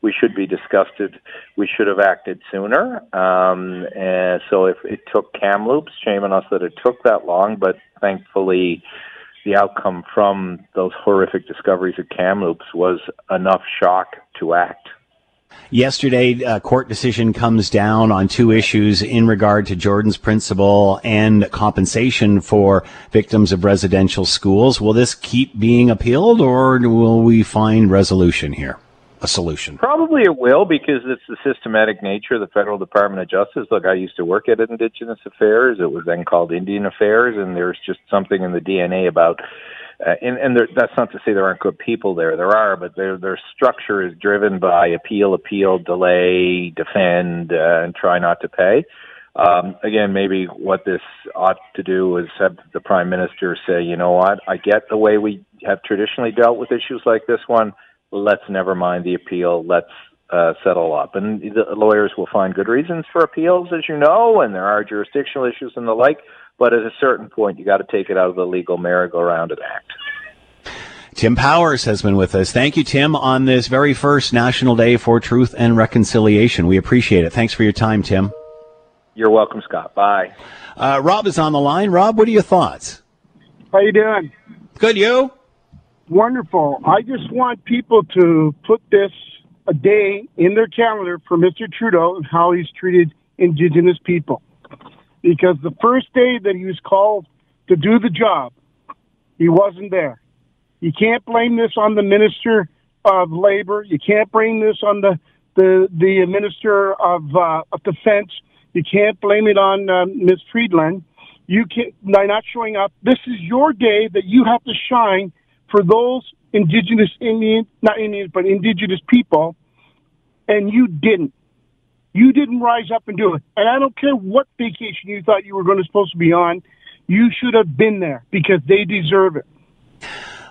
S16: We should be disgusted. We should have acted sooner. Um, and so if it took Kamloops, shame on us that it took that long, but thankfully the outcome from those horrific discoveries at Kamloops was enough shock to act.
S3: Yesterday, a court decision comes down on two issues in regard to Jordan's principle and compensation for victims of residential schools. Will this keep being appealed or will we find resolution here? a solution?
S16: Probably it will because it's the systematic nature of the Federal Department of Justice. Look, I used to work at Indigenous Affairs. It was then called Indian Affairs, and there's just something in the DNA about. Uh, and and there, that's not to say there aren't good people there. There are, but their their structure is driven by appeal, appeal, delay, defend, uh, and try not to pay. Um, again, maybe what this ought to do is have the prime minister say, you know what, I get the way we have traditionally dealt with issues like this one. Let's never mind the appeal. Let's uh, settle up. And the lawyers will find good reasons for appeals, as you know, and there are jurisdictional issues and the like. But at a certain point, you got to take it out of the legal merry-go-round and act.
S3: Tim Powers has been with us. Thank you, Tim, on this very first National Day for Truth and Reconciliation. We appreciate it. Thanks for your time, Tim.
S16: You're welcome, Scott. Bye.
S3: Uh, Rob is on the line. Rob, what are your thoughts?
S17: How you doing?
S3: Good, you?
S17: Wonderful. I just want people to put this a day in their calendar for Mr. Trudeau and how he's treated Indigenous people. Because the first day that he was called to do the job, he wasn't there. You can't blame this on the Minister of Labor. You can't blame this on the the, the Minister of, uh, of Defense you can't blame it on um, Ms. Freeland. You can by not showing up. This is your day that you have to shine for those indigenous Indian, not Indians, but indigenous people, and you didn't. You didn't rise up and do it. And I don't care what vacation you thought you were going to supposed to be on. You should have been there because they deserve it.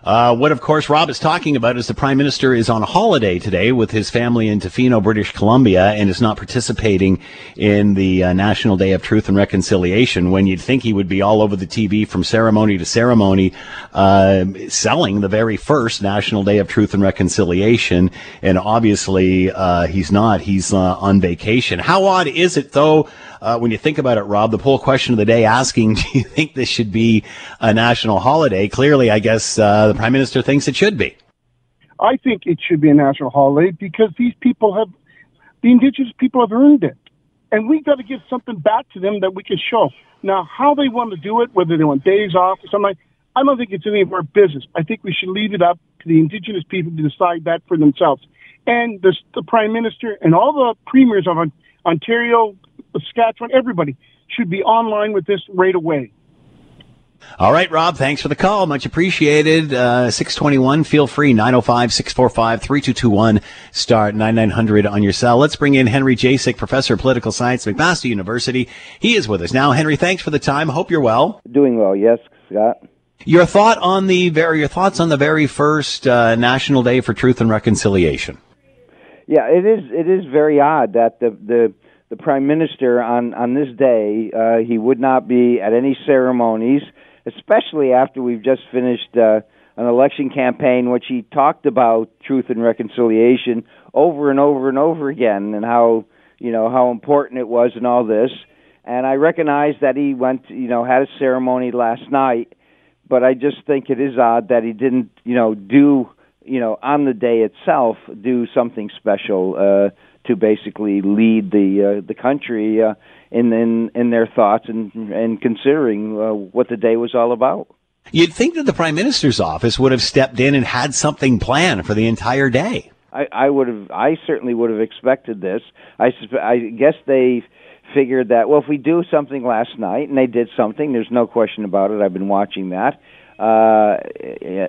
S3: Uh, what, of course, Rob is talking about is the Prime Minister is on holiday today with his family in Tofino, British Columbia, and is not participating in the uh, National Day of Truth and Reconciliation when you'd think he would be all over the TV from ceremony to ceremony, uh, selling the very first National Day of Truth and Reconciliation. And obviously, uh, he's not. He's uh, on vacation. How odd is it, though? uh, when you think about it, Rob, the poll question of the day asking, do you think this should be a national holiday? Clearly, I guess uh, the Prime Minister thinks it should be.
S17: I think it should be a national holiday because these people have, the Indigenous people have earned it. And we've got to give something back to them that we can show. Now, how they want to do it, whether they want days off or something, I don't think it's any of our business. I think we should leave it up to the Indigenous people to decide that for themselves. And the, the Prime Minister and all the premiers of Ontario, Saskatchewan, everybody should be online with this right away.
S3: All right, Rob, thanks for the call. Much appreciated. Uh, 621, feel free, 905-645-3221, start 9900 on your cell. Let's bring in Henry Jacek, professor of political science at McMaster University. He is with us now. Henry, thanks for the time. Hope you're well.
S18: Doing well, yes, Scott.
S3: Your thought on the very, your thoughts on the very first uh, National Day for Truth and Reconciliation.
S18: Yeah, it is. It is very odd that the the the prime minister on on this day uh, he would not be at any ceremonies, especially after we've just finished uh, an election campaign, which he talked about truth and reconciliation over and over and over again, and how you know how important it was and all this. And I recognize that he went, you know, had a ceremony last night, but I just think it is odd that he didn't, you know, do, you know, on the day itself, do something special. Uh, to basically lead the uh, the country uh, in, in in their thoughts and and considering uh, what the day was all about.
S3: You'd think that the prime minister's office would have stepped in and had something planned for the entire day.
S18: I, I would have. I certainly would have expected this. I I guess they figured that well, if we do something last night, and they did something, there's no question about it. I've been watching that, uh,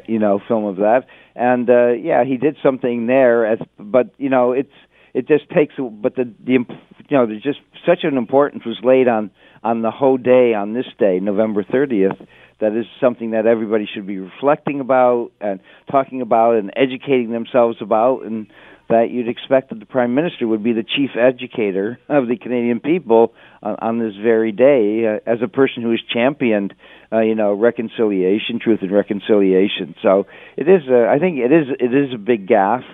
S18: you know, film of that, and uh, yeah, he did something there. As, but you know, it's it just takes but the the you know there's just such an importance was laid on on the whole day on this day november 30th that is something that everybody should be reflecting about and talking about and educating themselves about and that you'd expect that the prime minister would be the chief educator of the Canadian people on, on this very day, uh, as a person who has championed, uh, you know, reconciliation, truth and reconciliation. So it is, I think, it is, it is a big gaffe.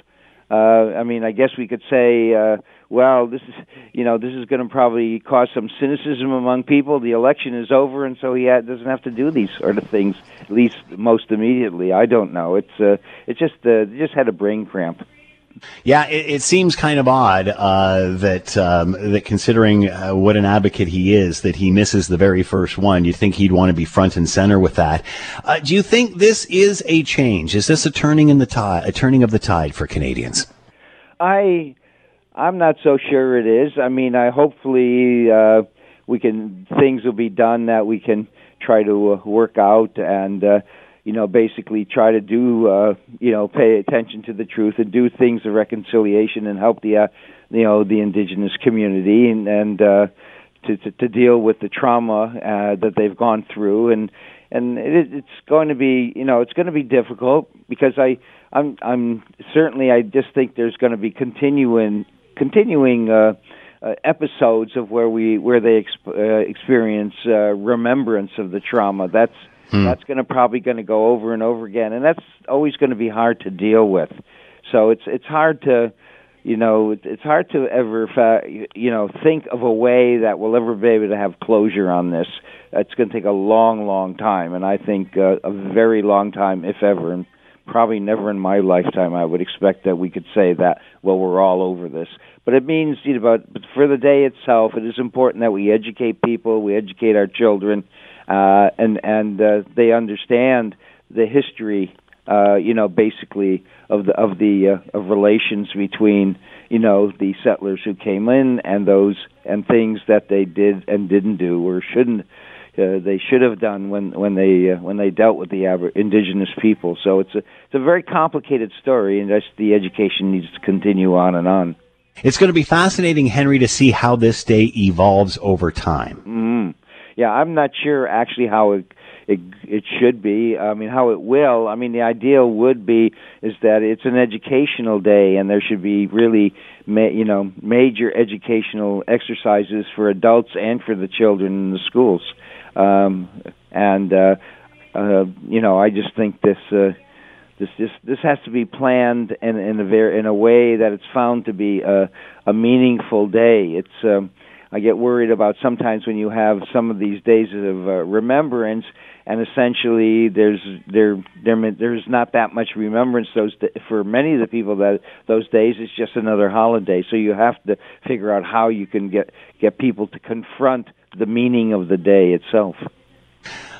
S18: Uh, I mean, I guess we could say, uh, well, this is, you know, this is going to probably cause some cynicism among people. The election is over, and so he ha- doesn't have to do these sort of things, at least most immediately. I don't know. It's, uh, it just, uh, just had a brain cramp.
S3: Yeah, it, it, seems kind of odd uh, that um, that considering uh, what an advocate he is, that he misses the very first one. You'd think he'd want to be front and center with that. Uh, do you think this is a change? Is this a turning in the tide, a turning of the tide for Canadians?
S18: I I'm not so sure it is. I mean, I hopefully uh, we can things will be done that we can try to uh, work out and uh, you know basically try to do uh, you know pay attention to the truth and do things of reconciliation and help the uh, you know the indigenous community and and uh, to, to to deal with the trauma uh, that they've gone through and and it, it's going to be you know it's going to be difficult because I I'm I'm certainly I just think there's going to be continuing continuing uh, uh, episodes of where we where they exp- uh, experience uh, remembrance of the trauma. That's hmm. that's going to probably going to go over and over again, and that's always going to be hard to deal with. So it's it's hard to you know it's hard to ever you know think of a way that we'll ever be able to have closure on this. It's going to take a long, long time, and I think uh, a very long time, if ever. And probably never in my lifetime I would expect that we could say that well we're all over this. But it means you know, but for the day itself, it is important that we educate people, we educate our children, uh, and and uh, they understand the history. Uh, you know, basically of the of the uh, of relations between you know the settlers who came in and those and things that they did and didn't do or shouldn't uh, they should have done when when they uh, when they dealt with the aber- indigenous people. So it's a it's a very complicated story, and just the education needs to continue on and on.
S3: It's going to be fascinating, Henry, to see how this day evolves over time.
S18: Mm. Yeah, I'm not sure actually how it, it it should be. I mean, how it will. I mean, the ideal would be is that it's an educational day, and there should be really, ma- you know, major educational exercises for adults and for the children in the schools. Um, and uh, uh, you know, I just think this uh, this this this has to be planned in in a very in a way that it's found to be a a meaningful day. It's um, I get worried about sometimes when you have some of these days of uh, remembrance, and essentially there's there there there's not that much remembrance those for many of the people that those days it's just another holiday. So you have to figure out how you can get get people to confront the meaning of the day itself.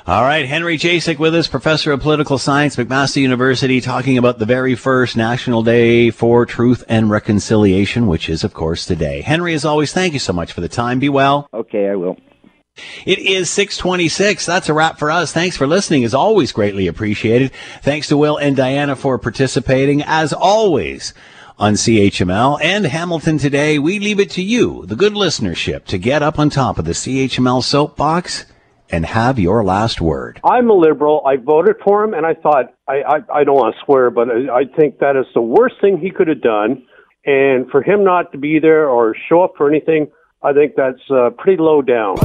S3: All right, Henry Jacek with us, professor of political science, McMaster University, talking about the very first National Day for Truth and Reconciliation, which is, of course, today. Henry, as always, thank you so much for the time. Be well.
S18: Okay, I will.
S3: It is 626. That's a wrap for us. Thanks for listening. Is always greatly appreciated. Thanks to Will and Diana for participating. As always, on CHML and Hamilton today, we leave it to you, the good listenership, to get up on top of the CHML soapbox and have your last word.
S19: I'm a liberal. I voted for him, and I thought I I, I don't want to swear, but I, I think that is the worst thing he could have done. And for him not to be there or show up for anything, I think that's uh, pretty low down.